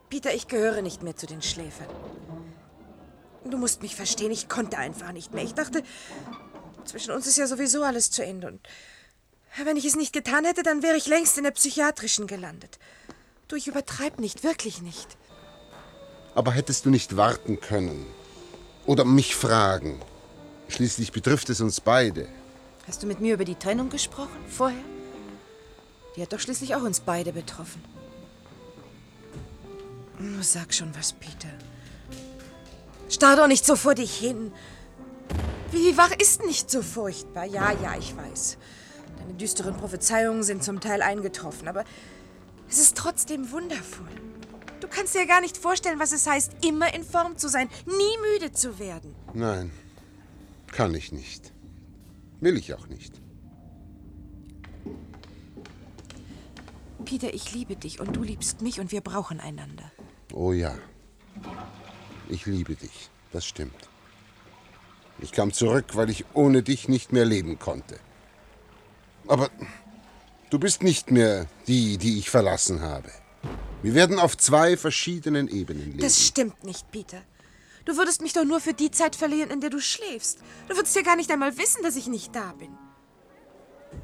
Peter, ich gehöre nicht mehr zu den Schläfern. Du musst mich verstehen, ich konnte einfach nicht mehr. Ich dachte, zwischen uns ist ja sowieso alles zu Ende. Und wenn ich es nicht getan hätte, dann wäre ich längst in der psychiatrischen gelandet. Du, ich übertreib nicht, wirklich nicht. Aber hättest du nicht warten können? Oder mich fragen? Schließlich betrifft es uns beide. Hast du mit mir über die Trennung gesprochen? Vorher? Die hat doch schließlich auch uns beide betroffen. Nur sag schon was, Peter. Starr doch nicht so vor dich hin. Wie wach ist nicht so furchtbar? Ja, ja, ich weiß. Deine düsteren Prophezeiungen sind zum Teil eingetroffen, aber es ist trotzdem wundervoll. Du kannst dir ja gar nicht vorstellen, was es heißt, immer in Form zu sein, nie müde zu werden. Nein, kann ich nicht. Will ich auch nicht. Peter, ich liebe dich und du liebst mich und wir brauchen einander. Oh ja. Ich liebe dich. Das stimmt. Ich kam zurück, weil ich ohne dich nicht mehr leben konnte. Aber du bist nicht mehr die, die ich verlassen habe. Wir werden auf zwei verschiedenen Ebenen leben. Das stimmt nicht, Peter. Du würdest mich doch nur für die Zeit verlieren, in der du schläfst. Du würdest ja gar nicht einmal wissen, dass ich nicht da bin.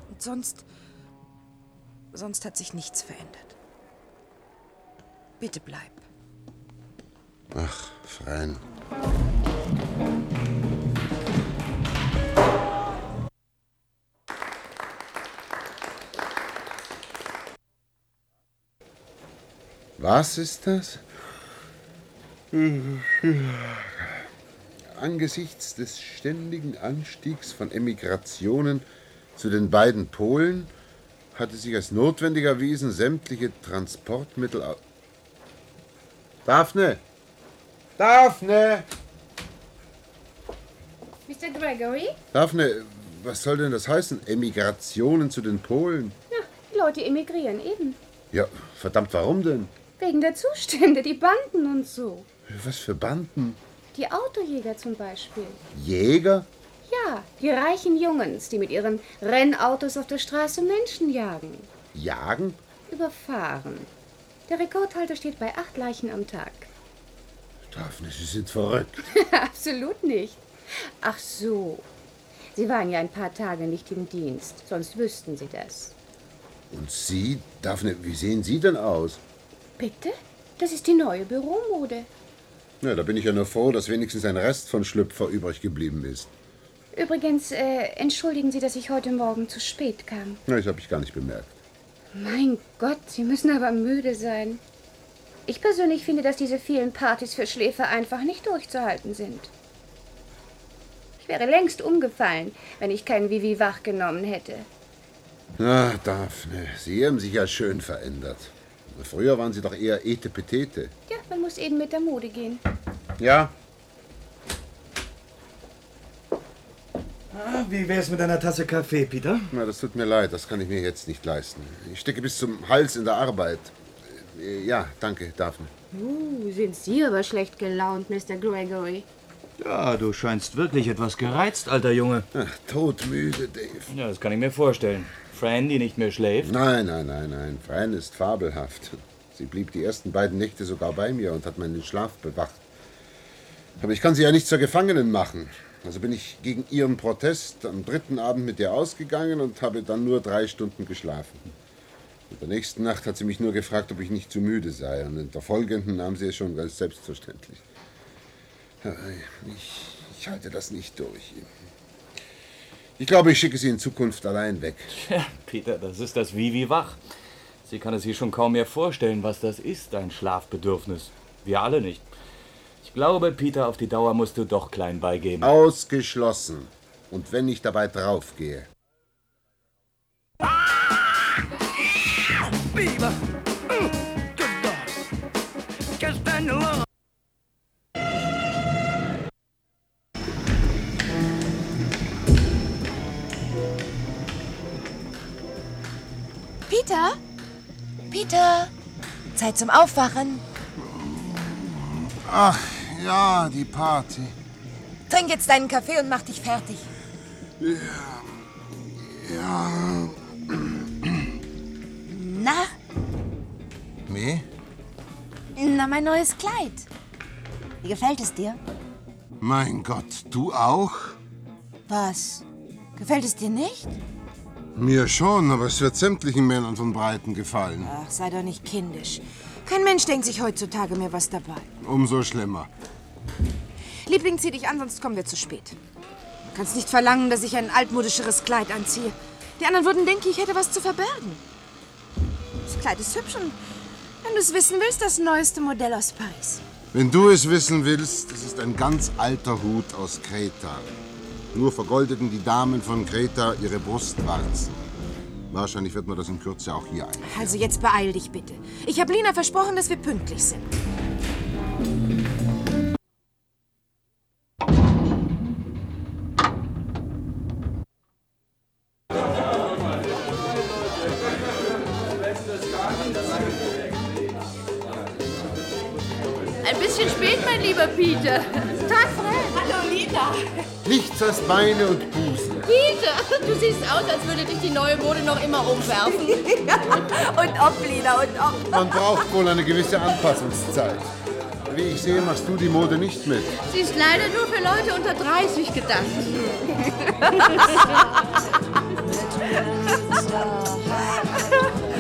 Und sonst. Sonst hat sich nichts verändert. Bitte bleib. Ach, Freien. Was ist das? Angesichts des ständigen Anstiegs von Emigrationen zu den beiden Polen hatte sich als notwendig erwiesen, sämtliche Transportmittel. Daphne! Daphne! Mr. Gregory? Daphne, was soll denn das heißen? Emigrationen zu den Polen? Ja, die Leute emigrieren eben. Ja, verdammt, warum denn? Wegen der Zustände, die Banden und so. Was für Banden? Die Autojäger zum Beispiel. Jäger? Ja, die reichen Jungens, die mit ihren Rennautos auf der Straße Menschen jagen. Jagen? Überfahren. Der Rekordhalter steht bei acht Leichen am Tag. Daphne, Sie sind verrückt. Absolut nicht. Ach so. Sie waren ja ein paar Tage nicht im Dienst, sonst wüssten Sie das. Und Sie, Daphne, wie sehen Sie denn aus? Bitte? Das ist die neue Büromode. Na, da bin ich ja nur froh, dass wenigstens ein Rest von Schlüpfer übrig geblieben ist. Übrigens, äh, entschuldigen Sie, dass ich heute Morgen zu spät kam. Na, das habe ich gar nicht bemerkt. Mein Gott, Sie müssen aber müde sein. Ich persönlich finde, dass diese vielen Partys für Schläfer einfach nicht durchzuhalten sind. Ich wäre längst umgefallen, wenn ich kein Vivi wach genommen hätte. Na, Daphne, Sie haben sich ja schön verändert. Früher waren Sie doch eher Etepetete. Ja, man muss eben mit der Mode gehen. Ja, Ah, wie wär's mit einer Tasse Kaffee, Peter? na, das tut mir leid, das kann ich mir jetzt nicht leisten. Ich stecke bis zum Hals in der Arbeit. Äh, Ja, danke, Daphne. Uh, sind Sie aber schlecht gelaunt, Mr. Gregory. Ja, du scheinst wirklich etwas gereizt, alter Junge. Ach, todmüde, Dave. Ja, das kann ich mir vorstellen. Die nicht mehr schläft. Nein, nein, nein, nein. Fran ist fabelhaft. Sie blieb die ersten beiden Nächte sogar bei mir und hat meinen Schlaf bewacht. Aber ich kann sie ja nicht zur Gefangenen machen. Also bin ich gegen ihren Protest am dritten Abend mit ihr ausgegangen und habe dann nur drei Stunden geschlafen. In der nächsten Nacht hat sie mich nur gefragt, ob ich nicht zu müde sei. Und in der folgenden nahm sie es schon ganz selbstverständlich. Aber Ich, ich halte das nicht durch. Ich glaube, ich schicke sie in Zukunft allein weg. Tja, Peter, das ist das Vivi wach. Sie kann es sich schon kaum mehr vorstellen, was das ist, ein Schlafbedürfnis. Wir alle nicht. Ich glaube, Peter, auf die Dauer musst du doch klein beigeben. Ausgeschlossen. Und wenn ich dabei draufgehe. Beaver. Mm, Peter? Zeit zum Aufwachen. Ach, ja, die Party. Trink jetzt deinen Kaffee und mach dich fertig. Ja. Na, Me? na, mein neues Kleid. Wie gefällt es dir? Mein Gott, du auch? Was? Gefällt es dir nicht? Mir schon, aber es wird sämtlichen Männern von Breiten gefallen. Ach, sei doch nicht kindisch. Kein Mensch denkt sich heutzutage mehr was dabei. Umso schlimmer. Liebling, zieh dich an, sonst kommen wir zu spät. Du kannst nicht verlangen, dass ich ein altmodischeres Kleid anziehe. Die anderen würden denken, ich hätte was zu verbergen. Das Kleid ist hübsch und wenn du es wissen willst, das neueste Modell aus Paris. Wenn du es wissen willst, es ist ein ganz alter Hut aus Kreta. Nur vergoldeten die Damen von Kreta ihre Brustwarzen. Wahrscheinlich wird man das in Kürze auch hier ein. Also jetzt beeil dich bitte. Ich habe Lina versprochen, dass wir pünktlich sind. Ein bisschen spät, mein lieber Peter. Tag, Fred. Nichts als Beine und Busen. Peter, du siehst aus, als würde dich die neue Mode noch immer umwerfen. und ob, Lina, und ob. Man braucht wohl eine gewisse Anpassungszeit. Wie ich sehe, machst du die Mode nicht mit. Sie ist leider nur für Leute unter 30 gedacht.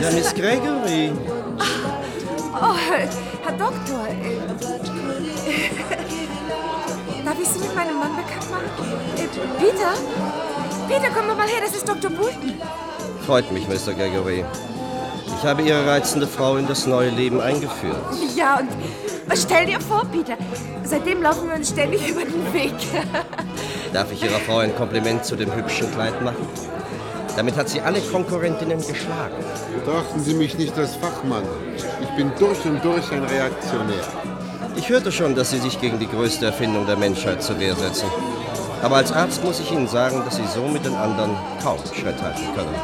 Ja, Miss Gregory. Oh, Herr Doktor. Darf ich Sie mit meinem Mann bekannt machen? Äh, Peter? Peter, komm doch mal her, das ist Dr. Bulton. Freut mich, Mr. Gregory. Ich habe Ihre reizende Frau in das neue Leben eingeführt. Ja, und stell dir vor, Peter, seitdem laufen wir uns ständig über den Weg. Darf ich Ihrer Frau ein Kompliment zu dem hübschen Kleid machen? Damit hat sie alle Konkurrentinnen geschlagen. Betrachten Sie mich nicht als Fachmann. Ich bin durch und durch ein Reaktionär. Ich hörte schon, dass Sie sich gegen die größte Erfindung der Menschheit zur Wehr setzen. Aber als Arzt muss ich Ihnen sagen, dass Sie so mit den anderen kaum Schritt halten können.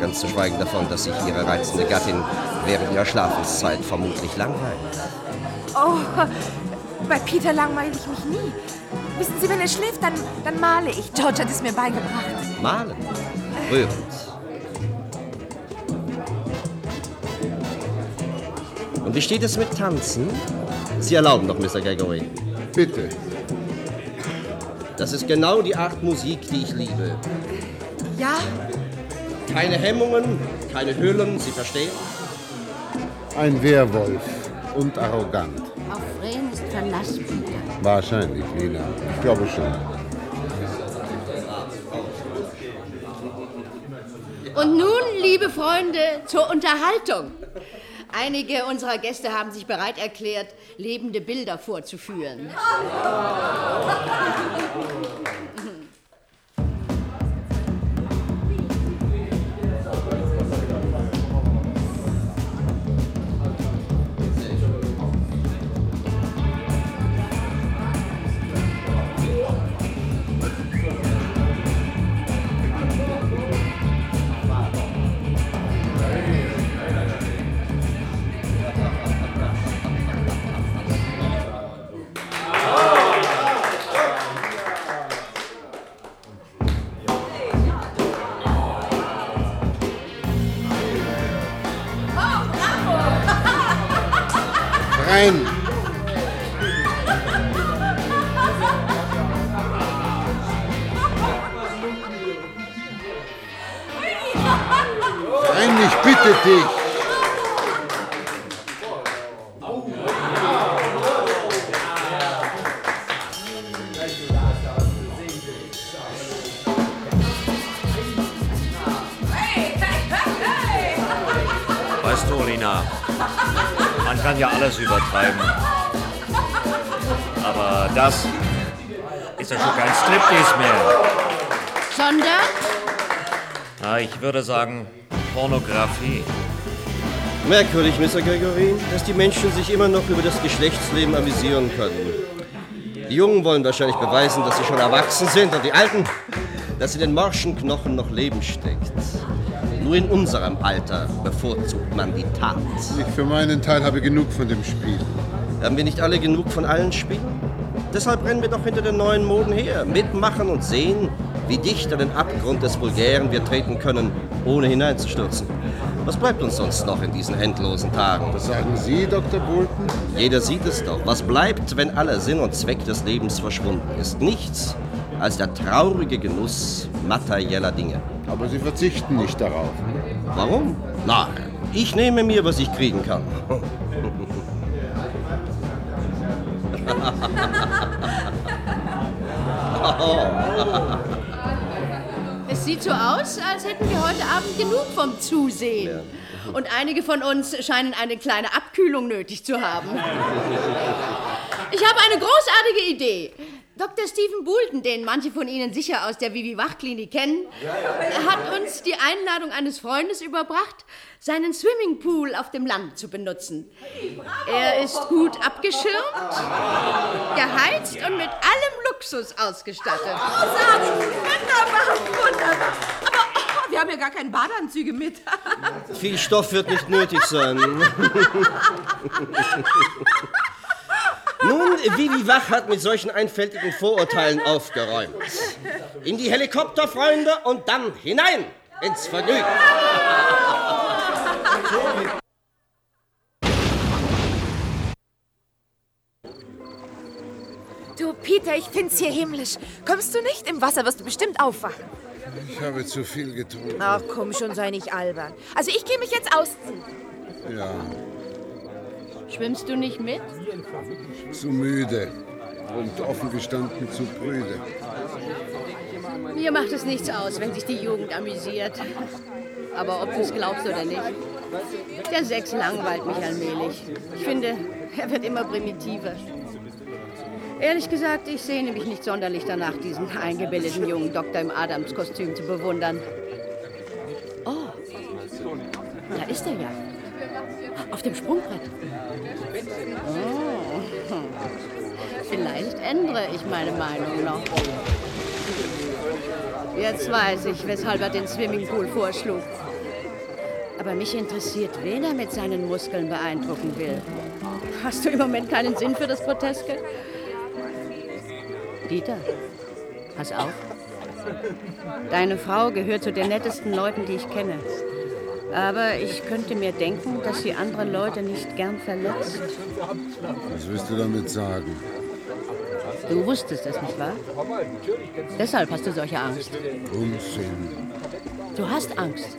Ganz zu schweigen davon, dass sich Ihre reizende Gattin während Ihrer Schlafenszeit vermutlich langweilt. Oh, bei Peter langweile ich mich nie. Wissen Sie, wenn er schläft, dann, dann male ich. George hat es mir beigebracht. Malen. Rührend. Und wie steht es mit Tanzen? Sie erlauben doch, Mr. Gregory. Bitte. Das ist genau die Art Musik, die ich liebe. Ja, Keine Hemmungen, keine Hüllen, Sie verstehen? Ein Werwolf und arrogant. Auf Fren ist Verlass, Peter. Wahrscheinlich, Lina. Ich glaube schon. Und nun, liebe Freunde, zur Unterhaltung. Einige unserer Gäste haben sich bereit erklärt, lebende Bilder vorzuführen. Rein! übertreiben. Aber das ist ja schon kein Striptease mehr. Sondern? Na, ich würde sagen, Pornografie. Merkwürdig, Mr. Gregory, dass die Menschen sich immer noch über das Geschlechtsleben amüsieren können. Die Jungen wollen wahrscheinlich beweisen, dass sie schon erwachsen sind und die Alten, dass in den morschen Knochen noch Leben steckt. Nur in unserem Alter bevorzugt man die Tat. Ich für meinen Teil habe genug von dem Spiel. Haben wir nicht alle genug von allen Spielen? Deshalb rennen wir doch hinter den neuen Moden her, mitmachen und sehen, wie dicht an den Abgrund des Vulgären wir treten können, ohne hineinzustürzen. Was bleibt uns sonst noch in diesen endlosen Tagen? Was sagen Sie, Dr. Bolton? Jeder sieht es doch. Was bleibt, wenn aller Sinn und Zweck des Lebens verschwunden ist? Nichts als der traurige Genuss materieller Dinge. Aber Sie verzichten nicht darauf. Warum? Na, ich nehme mir, was ich kriegen kann. Es sieht so aus, als hätten wir heute Abend genug vom Zusehen. Und einige von uns scheinen eine kleine Abkühlung nötig zu haben. Ich habe eine großartige Idee. Dr. Stephen Boulton, den manche von Ihnen sicher aus der Vivi-Wach-Klinik kennen, hat uns die Einladung eines Freundes überbracht, seinen Swimmingpool auf dem Land zu benutzen. Er ist gut abgeschirmt, geheizt und mit allem Luxus ausgestattet. Großartig! Wunderbar, wunderbar. Aber oh, wir haben ja gar keine Badeanzüge mit. Viel Stoff wird nicht nötig sein. Nun, Vivi Wach hat mit solchen einfältigen Vorurteilen aufgeräumt. In die Helikopter, Freunde, und dann hinein ins Vergnügen. Du, Peter, ich find's hier himmlisch. Kommst du nicht? Im Wasser wirst du bestimmt aufwachen. Ich habe zu viel getrunken. Ach komm schon, sei nicht albern. Also ich gehe mich jetzt ausziehen. Ja, Schwimmst du nicht mit? zu müde. Und offen gestanden zu prüde. Mir macht es nichts aus, wenn sich die Jugend amüsiert. Aber ob du es glaubst oder nicht, der Sex langweilt mich allmählich. Ich finde, er wird immer primitiver. Ehrlich gesagt, ich sehne mich nicht sonderlich danach, diesen eingebildeten jungen Doktor im Adamskostüm zu bewundern. Oh, da ist er ja. Auf dem Sprungbrett. Oh. Vielleicht ändere ich meine Meinung noch. Jetzt weiß ich, weshalb er den Swimmingpool vorschlug. Aber mich interessiert, wen er mit seinen Muskeln beeindrucken will. Hast du im Moment keinen Sinn für das Groteske? Dieter, pass auf. Deine Frau gehört zu den nettesten Leuten, die ich kenne. Aber ich könnte mir denken, dass sie andere Leute nicht gern verletzt. Was willst du damit sagen? Du wusstest es, nicht wahr? Deshalb hast du solche Angst. Unsinn. Du hast Angst.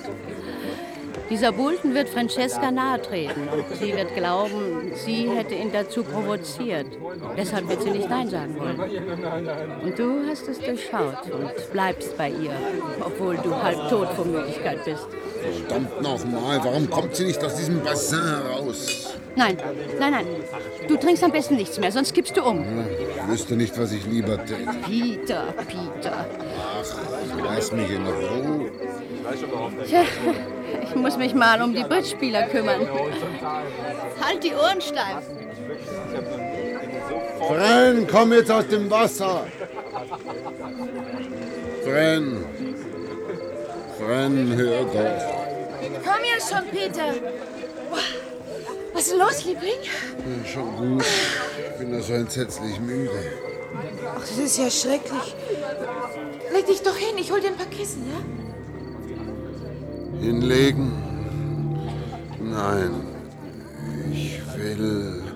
Dieser Bulten wird Francesca nahe treten sie wird glauben, sie hätte ihn dazu provoziert. Deshalb wird sie nicht Nein sagen wollen. Und du hast es durchschaut und bleibst bei ihr, obwohl du halb tot vor Müdigkeit bist. Verdammt nochmal, warum kommt sie nicht aus diesem Bassin heraus? Nein, nein, nein. Du trinkst am besten nichts mehr, sonst kippst du um. Ich wüsste nicht, was ich lieber täte. Peter, Peter. Ach, lass mich in Ruhe. Tja, ich muss mich mal um die Bridge-Spieler kümmern. Halt die Ohren steif. Fren, komm jetzt aus dem Wasser. Fren. Fren, hör doch. Komm jetzt schon, Peter. Boah, Was ist los, Liebling? Ja, Schon gut. Ich bin nur so entsetzlich müde. Ach, das ist ja schrecklich. Leg dich doch hin, ich hol dir ein paar Kissen, ja? Hinlegen? Nein. Ich will.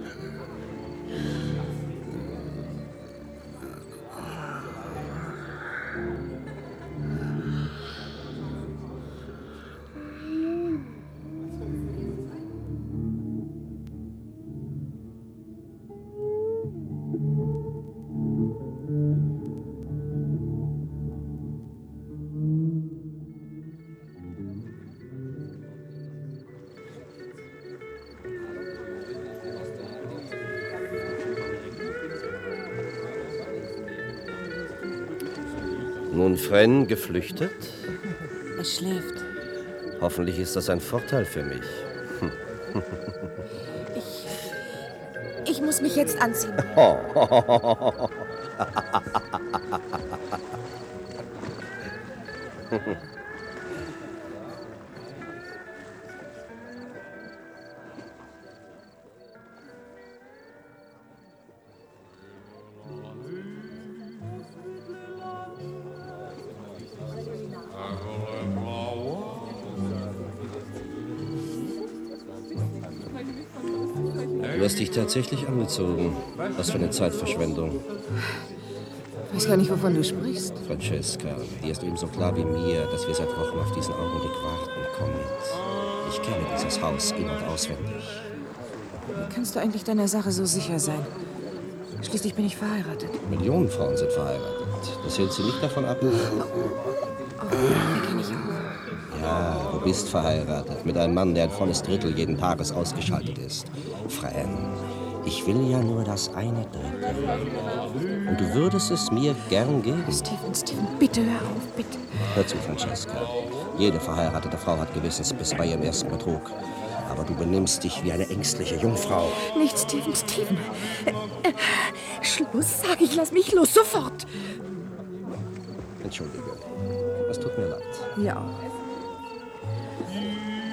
Nun Fren geflüchtet? Er schläft. Hoffentlich ist das ein Vorteil für mich. ich. Ich muss mich jetzt anziehen. Oh. Tatsächlich angezogen. Was für eine Zeitverschwendung. Ich weiß gar nicht, wovon du sprichst. Francesca, dir ist ebenso klar wie mir, dass wir seit Wochen auf diesen Augenblick warten. Komm mit. Ich kenne dieses Haus in- und auswendig. Wie kannst du eigentlich deiner Sache so sicher sein? Schließlich bin ich verheiratet. Millionen Frauen sind verheiratet. Das hält sie nicht davon ab. Oh, kenne ich auch. Ja, du bist verheiratet mit einem Mann, der ein volles Drittel jeden Tages ausgeschaltet ist. Fran, ich will ja nur das eine Drittel. Und du würdest es mir gern geben. Steven, Steven, bitte hör auf, bitte. Hör zu, Francesca. Jede verheiratete Frau hat Gewissensbisse bei ihrem ersten Betrug. Aber du benimmst dich wie eine ängstliche Jungfrau. Nicht Steven, Steven. Äh, äh, Schluss, sag ich, lass mich los, sofort. Entschuldige. Es tut mir leid. Ja.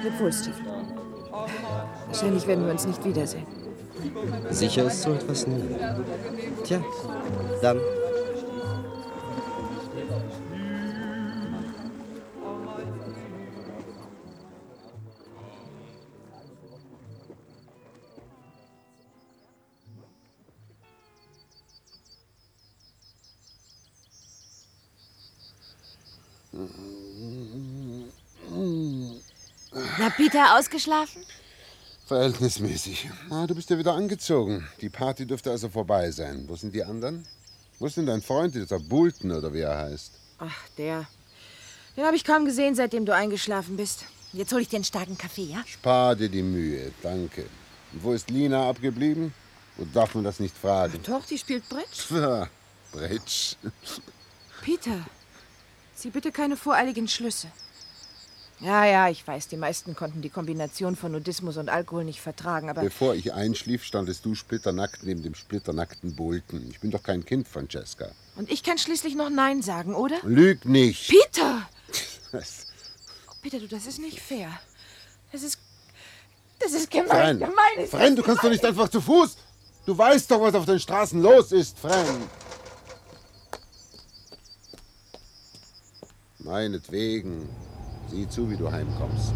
Leb wohl, Steven. Wahrscheinlich werden wir uns nicht wiedersehen. Sicher ist so etwas nie. Tja, dann. Na, Peter, ausgeschlafen? Verhältnismäßig. Ah, du bist ja wieder angezogen. Die Party dürfte also vorbei sein. Wo sind die anderen? Wo ist denn dein Freund, dieser Bulton oder wie er heißt? Ach, der. Den habe ich kaum gesehen, seitdem du eingeschlafen bist. Jetzt hole ich dir einen starken Kaffee, ja? Spar dir die Mühe, danke. Und wo ist Lina abgeblieben? Oder darf man das nicht fragen? Doch, die spielt Bridge. Bridge. Peter, zieh bitte keine voreiligen Schlüsse. Ja, ja, ich weiß, die meisten konnten die Kombination von Nudismus und Alkohol nicht vertragen, aber Bevor ich einschlief, standest du splitternackt neben dem splitternackten Bulton. Ich bin doch kein Kind, Francesca. und ich kann schließlich noch Nein sagen, oder? Lüg nicht. Peter! Was? Peter, du, das ist nicht fair. Das ist. Das ist gemein. Fran, gemein ist Fran, du kannst doch nicht einfach zu Fuß. Du weißt doch, was auf den Straßen los ist, Fran. Meinetwegen. Sieh zu, wie du heimkommst.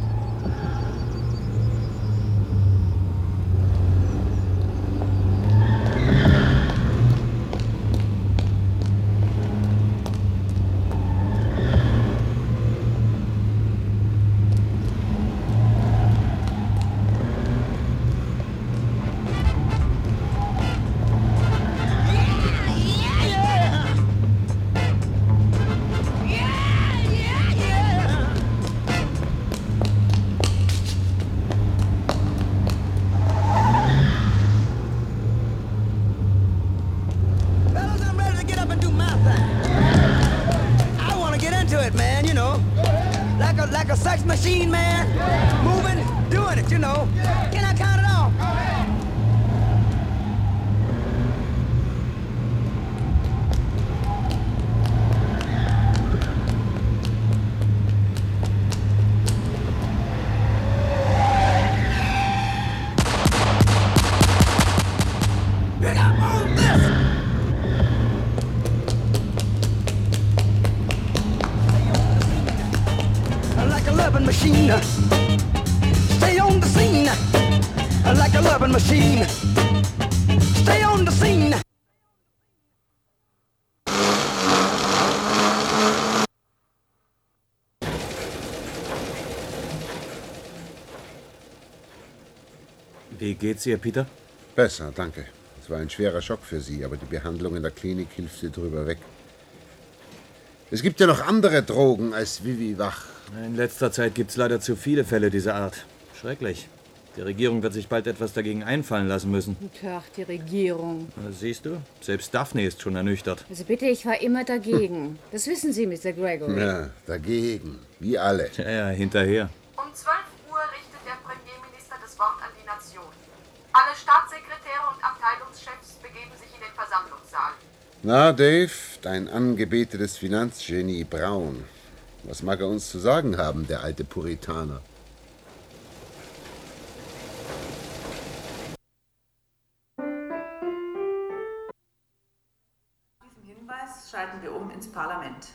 You know. Can Wie geht's ihr, Peter? Besser, danke. Es war ein schwerer Schock für Sie, aber die Behandlung in der Klinik hilft Sie drüber weg. Es gibt ja noch andere Drogen als Vivi Wach. In letzter Zeit gibt's leider zu viele Fälle dieser Art. Schrecklich. Die Regierung wird sich bald etwas dagegen einfallen lassen müssen. Tach, die Regierung. Siehst du, selbst Daphne ist schon ernüchtert. Also bitte, ich war immer dagegen. Das wissen Sie, Mr. Gregory. Ja, dagegen. Wie alle. Ja, ja, hinterher. Um 12 Uhr richtet der Premierminister das Wort an. Alle Staatssekretäre und Abteilungschefs begeben sich in den Versammlungssaal. Na, Dave, dein angebetetes Finanzgenie Braun. Was mag er uns zu sagen haben, der alte Puritaner? diesem Hinweis schalten wir um ins Parlament.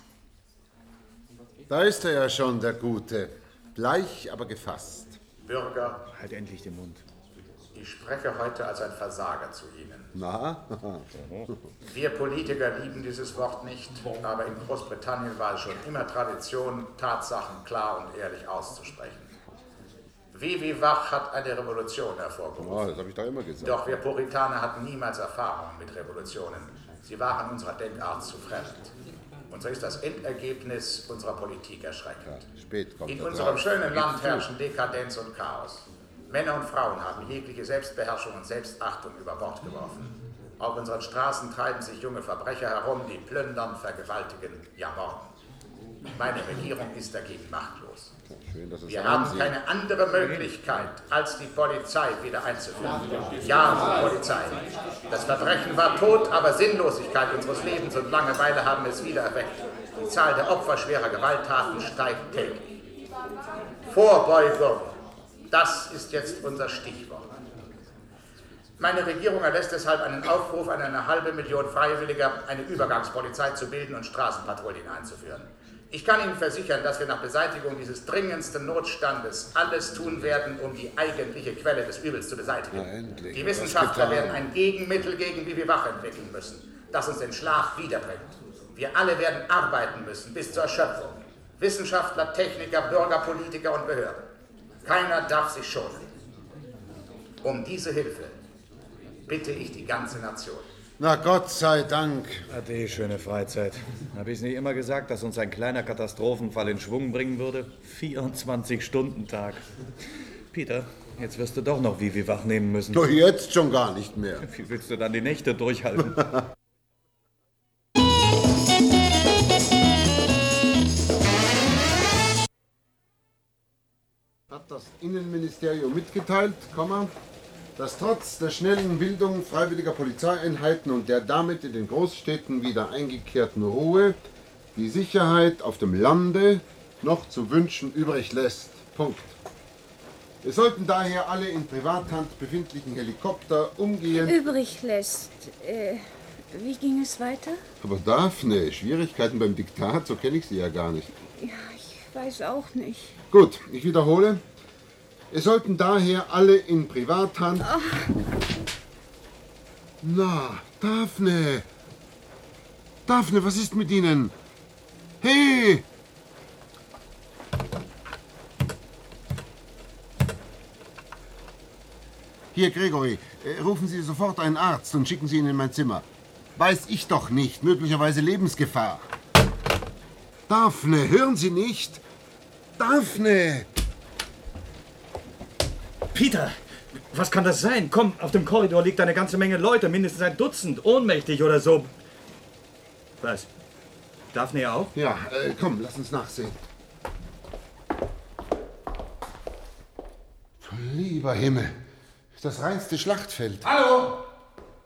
Da ist er ja schon, der Gute. Bleich, aber gefasst. Bürger, Halt endlich den Mund. Ich spreche heute als ein Versager zu Ihnen. Na? Wir Politiker lieben dieses Wort nicht, aber in Großbritannien war es schon immer Tradition, Tatsachen klar und ehrlich auszusprechen. Vivi Wach hat eine Revolution hervorgerufen. Ja, das habe ich doch immer gesagt. Doch wir Puritaner hatten niemals Erfahrung mit Revolutionen. Sie waren unserer Denkart zu fremd. Und so ist das Endergebnis unserer Politik erschreckend. Spät kommt In unserem schönen Land herrschen Dekadenz und Chaos. Männer und Frauen haben jegliche Selbstbeherrschung und Selbstachtung über Bord geworfen. Auf unseren Straßen treiben sich junge Verbrecher herum, die plündern, vergewaltigen, ja morden. Meine Regierung ist dagegen machtlos. Schön, Wir haben ansehen. keine andere Möglichkeit, als die Polizei wieder einzuführen. Ja, Polizei. Das Verbrechen war tot, aber Sinnlosigkeit unseres Lebens und Langeweile haben es wieder erweckt. Die Zahl der Opfer schwerer Gewalttaten steigt täglich. Vorbeugung. Das ist jetzt unser Stichwort. Meine Regierung erlässt deshalb einen Aufruf an eine halbe Million Freiwilliger, eine Übergangspolizei zu bilden und Straßenpatrouillen einzuführen. Ich kann Ihnen versichern, dass wir nach Beseitigung dieses dringendsten Notstandes alles tun werden, um die eigentliche Quelle des Übels zu beseitigen. Endlich. Die Wissenschaftler werden ein Gegenmittel gegen Vivi Wach entwickeln müssen, das uns den Schlaf wiederbringt. Wir alle werden arbeiten müssen bis zur Erschöpfung. Wissenschaftler, Techniker, Bürger, Politiker und Behörden. Keiner darf sich schonen. Um diese Hilfe bitte ich die ganze Nation. Na Gott sei Dank. Ade, schöne Freizeit. Habe ich es nicht immer gesagt, dass uns ein kleiner Katastrophenfall in Schwung bringen würde? 24-Stunden-Tag. Peter, jetzt wirst du doch noch Vivi wach nehmen müssen. Doch jetzt schon gar nicht mehr. Wie willst du dann die Nächte durchhalten? das Innenministerium mitgeteilt, dass trotz der schnellen Bildung freiwilliger Polizeieinheiten und der damit in den Großstädten wieder eingekehrten Ruhe die Sicherheit auf dem Lande noch zu wünschen übrig lässt. Punkt. Wir sollten daher alle in Privathand befindlichen Helikopter umgehend. Übrig lässt. Äh, wie ging es weiter? Aber Daphne, Schwierigkeiten beim Diktat, so kenne ich sie ja gar nicht. Ja, ich weiß auch nicht. Gut, ich wiederhole. Es sollten daher alle in Privathand. Na, Daphne! Daphne, was ist mit Ihnen? Hey! Hier, Gregory, äh, rufen Sie sofort einen Arzt und schicken Sie ihn in mein Zimmer. Weiß ich doch nicht, möglicherweise Lebensgefahr. Daphne, hören Sie nicht? Daphne! Peter, was kann das sein? Komm, auf dem Korridor liegt eine ganze Menge Leute, mindestens ein Dutzend, ohnmächtig oder so. Was? Daphne auch? Ja, äh, komm, lass uns nachsehen. Lieber Himmel, das reinste Schlachtfeld. Hallo?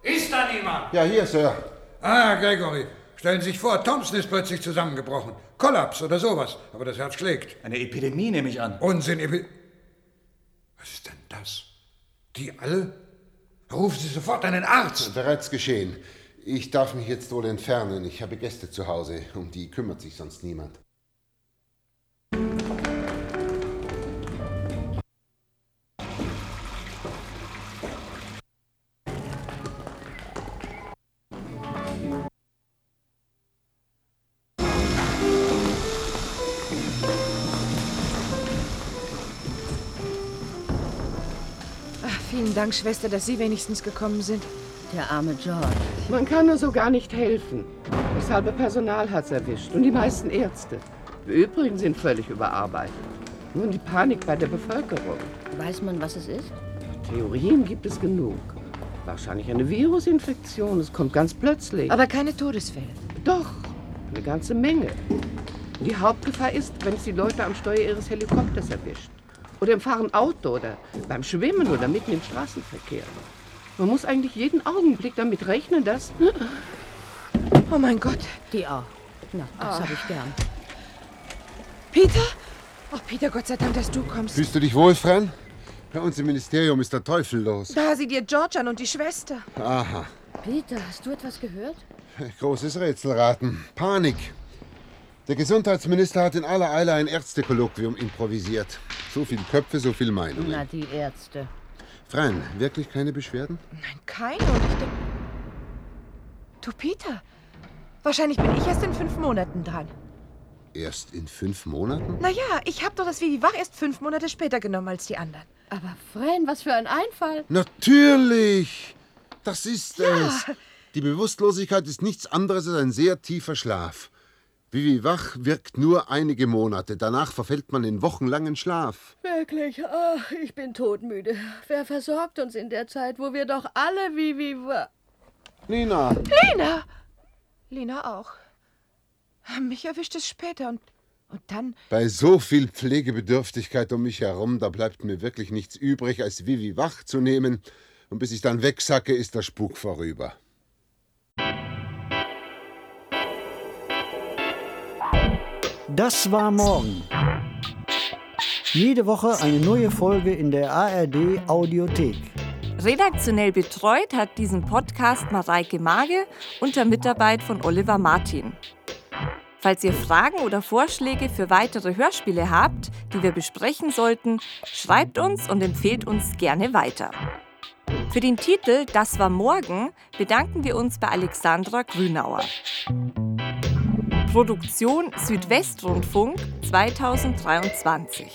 Ist da niemand? Ja, hier, Sir. Ah, Gregory. Stellen Sie sich vor, Thompson ist plötzlich zusammengebrochen. Kollaps oder sowas. Aber das Herz schlägt. Eine Epidemie nehme ich an. Unsinn, Epi Was ist denn das? Die alle? Rufen Sie sofort einen Arzt. Bereits geschehen. Ich darf mich jetzt wohl entfernen. Ich habe Gäste zu Hause. Um die kümmert sich sonst niemand. Vielen Dank, Schwester, dass Sie wenigstens gekommen sind. Der arme George. Man kann nur so gar nicht helfen. Das halbe Personal hat's erwischt und die meisten Ärzte. Die übrigen sind völlig überarbeitet. Nun die Panik bei der Bevölkerung. Weiß man, was es ist? Theorien gibt es genug. Wahrscheinlich eine Virusinfektion. Es kommt ganz plötzlich. Aber keine Todesfälle. Doch, eine ganze Menge. Die Hauptgefahr ist, wenn es die Leute am Steuer ihres Helikopters erwischt. Oder im Fahren Auto oder beim Schwimmen oder mitten im Straßenverkehr. Man muss eigentlich jeden Augenblick damit rechnen, dass. Oh mein Gott. Die auch. Na, das Ah. habe ich gern. Peter? Oh, Peter, Gott sei Dank, dass du kommst. Fühlst du dich wohl, Fran? Bei uns im Ministerium ist der Teufel los. Da sieh dir George an und die Schwester. Aha. Peter, hast du etwas gehört? Großes Rätselraten. Panik. Der Gesundheitsminister hat in aller Eile ein Ärztekolloquium improvisiert. So viele Köpfe, so viel Meinungen. Na, die Ärzte. Fran, wirklich keine Beschwerden? Nein, keine. Und ich denke. Du, Peter. Wahrscheinlich bin ich erst in fünf Monaten dran. Erst in fünf Monaten? Naja, ich habe doch das Vivi Wach erst fünf Monate später genommen als die anderen. Aber Fran, was für ein Einfall. Natürlich! Das ist es. Die Bewusstlosigkeit ist nichts anderes als ein sehr tiefer Schlaf. Vivi Wach wirkt nur einige Monate. Danach verfällt man in wochenlangen Schlaf. Wirklich, ach, ich bin todmüde. Wer versorgt uns in der Zeit, wo wir doch alle wie wie wa- Nina! Lena! Lena auch. Mich erwischt es später und, und dann. Bei so viel Pflegebedürftigkeit um mich herum, da bleibt mir wirklich nichts übrig, als Vivi wach zu nehmen. Und bis ich dann wegsacke, ist der Spuk vorüber. Das war morgen. Jede Woche eine neue Folge in der ARD Audiothek. Redaktionell betreut hat diesen Podcast Mareike Mage unter Mitarbeit von Oliver Martin. Falls ihr Fragen oder Vorschläge für weitere Hörspiele habt, die wir besprechen sollten, schreibt uns und empfehlt uns gerne weiter. Für den Titel Das war morgen bedanken wir uns bei Alexandra Grünauer. Produktion Südwestrundfunk 2023.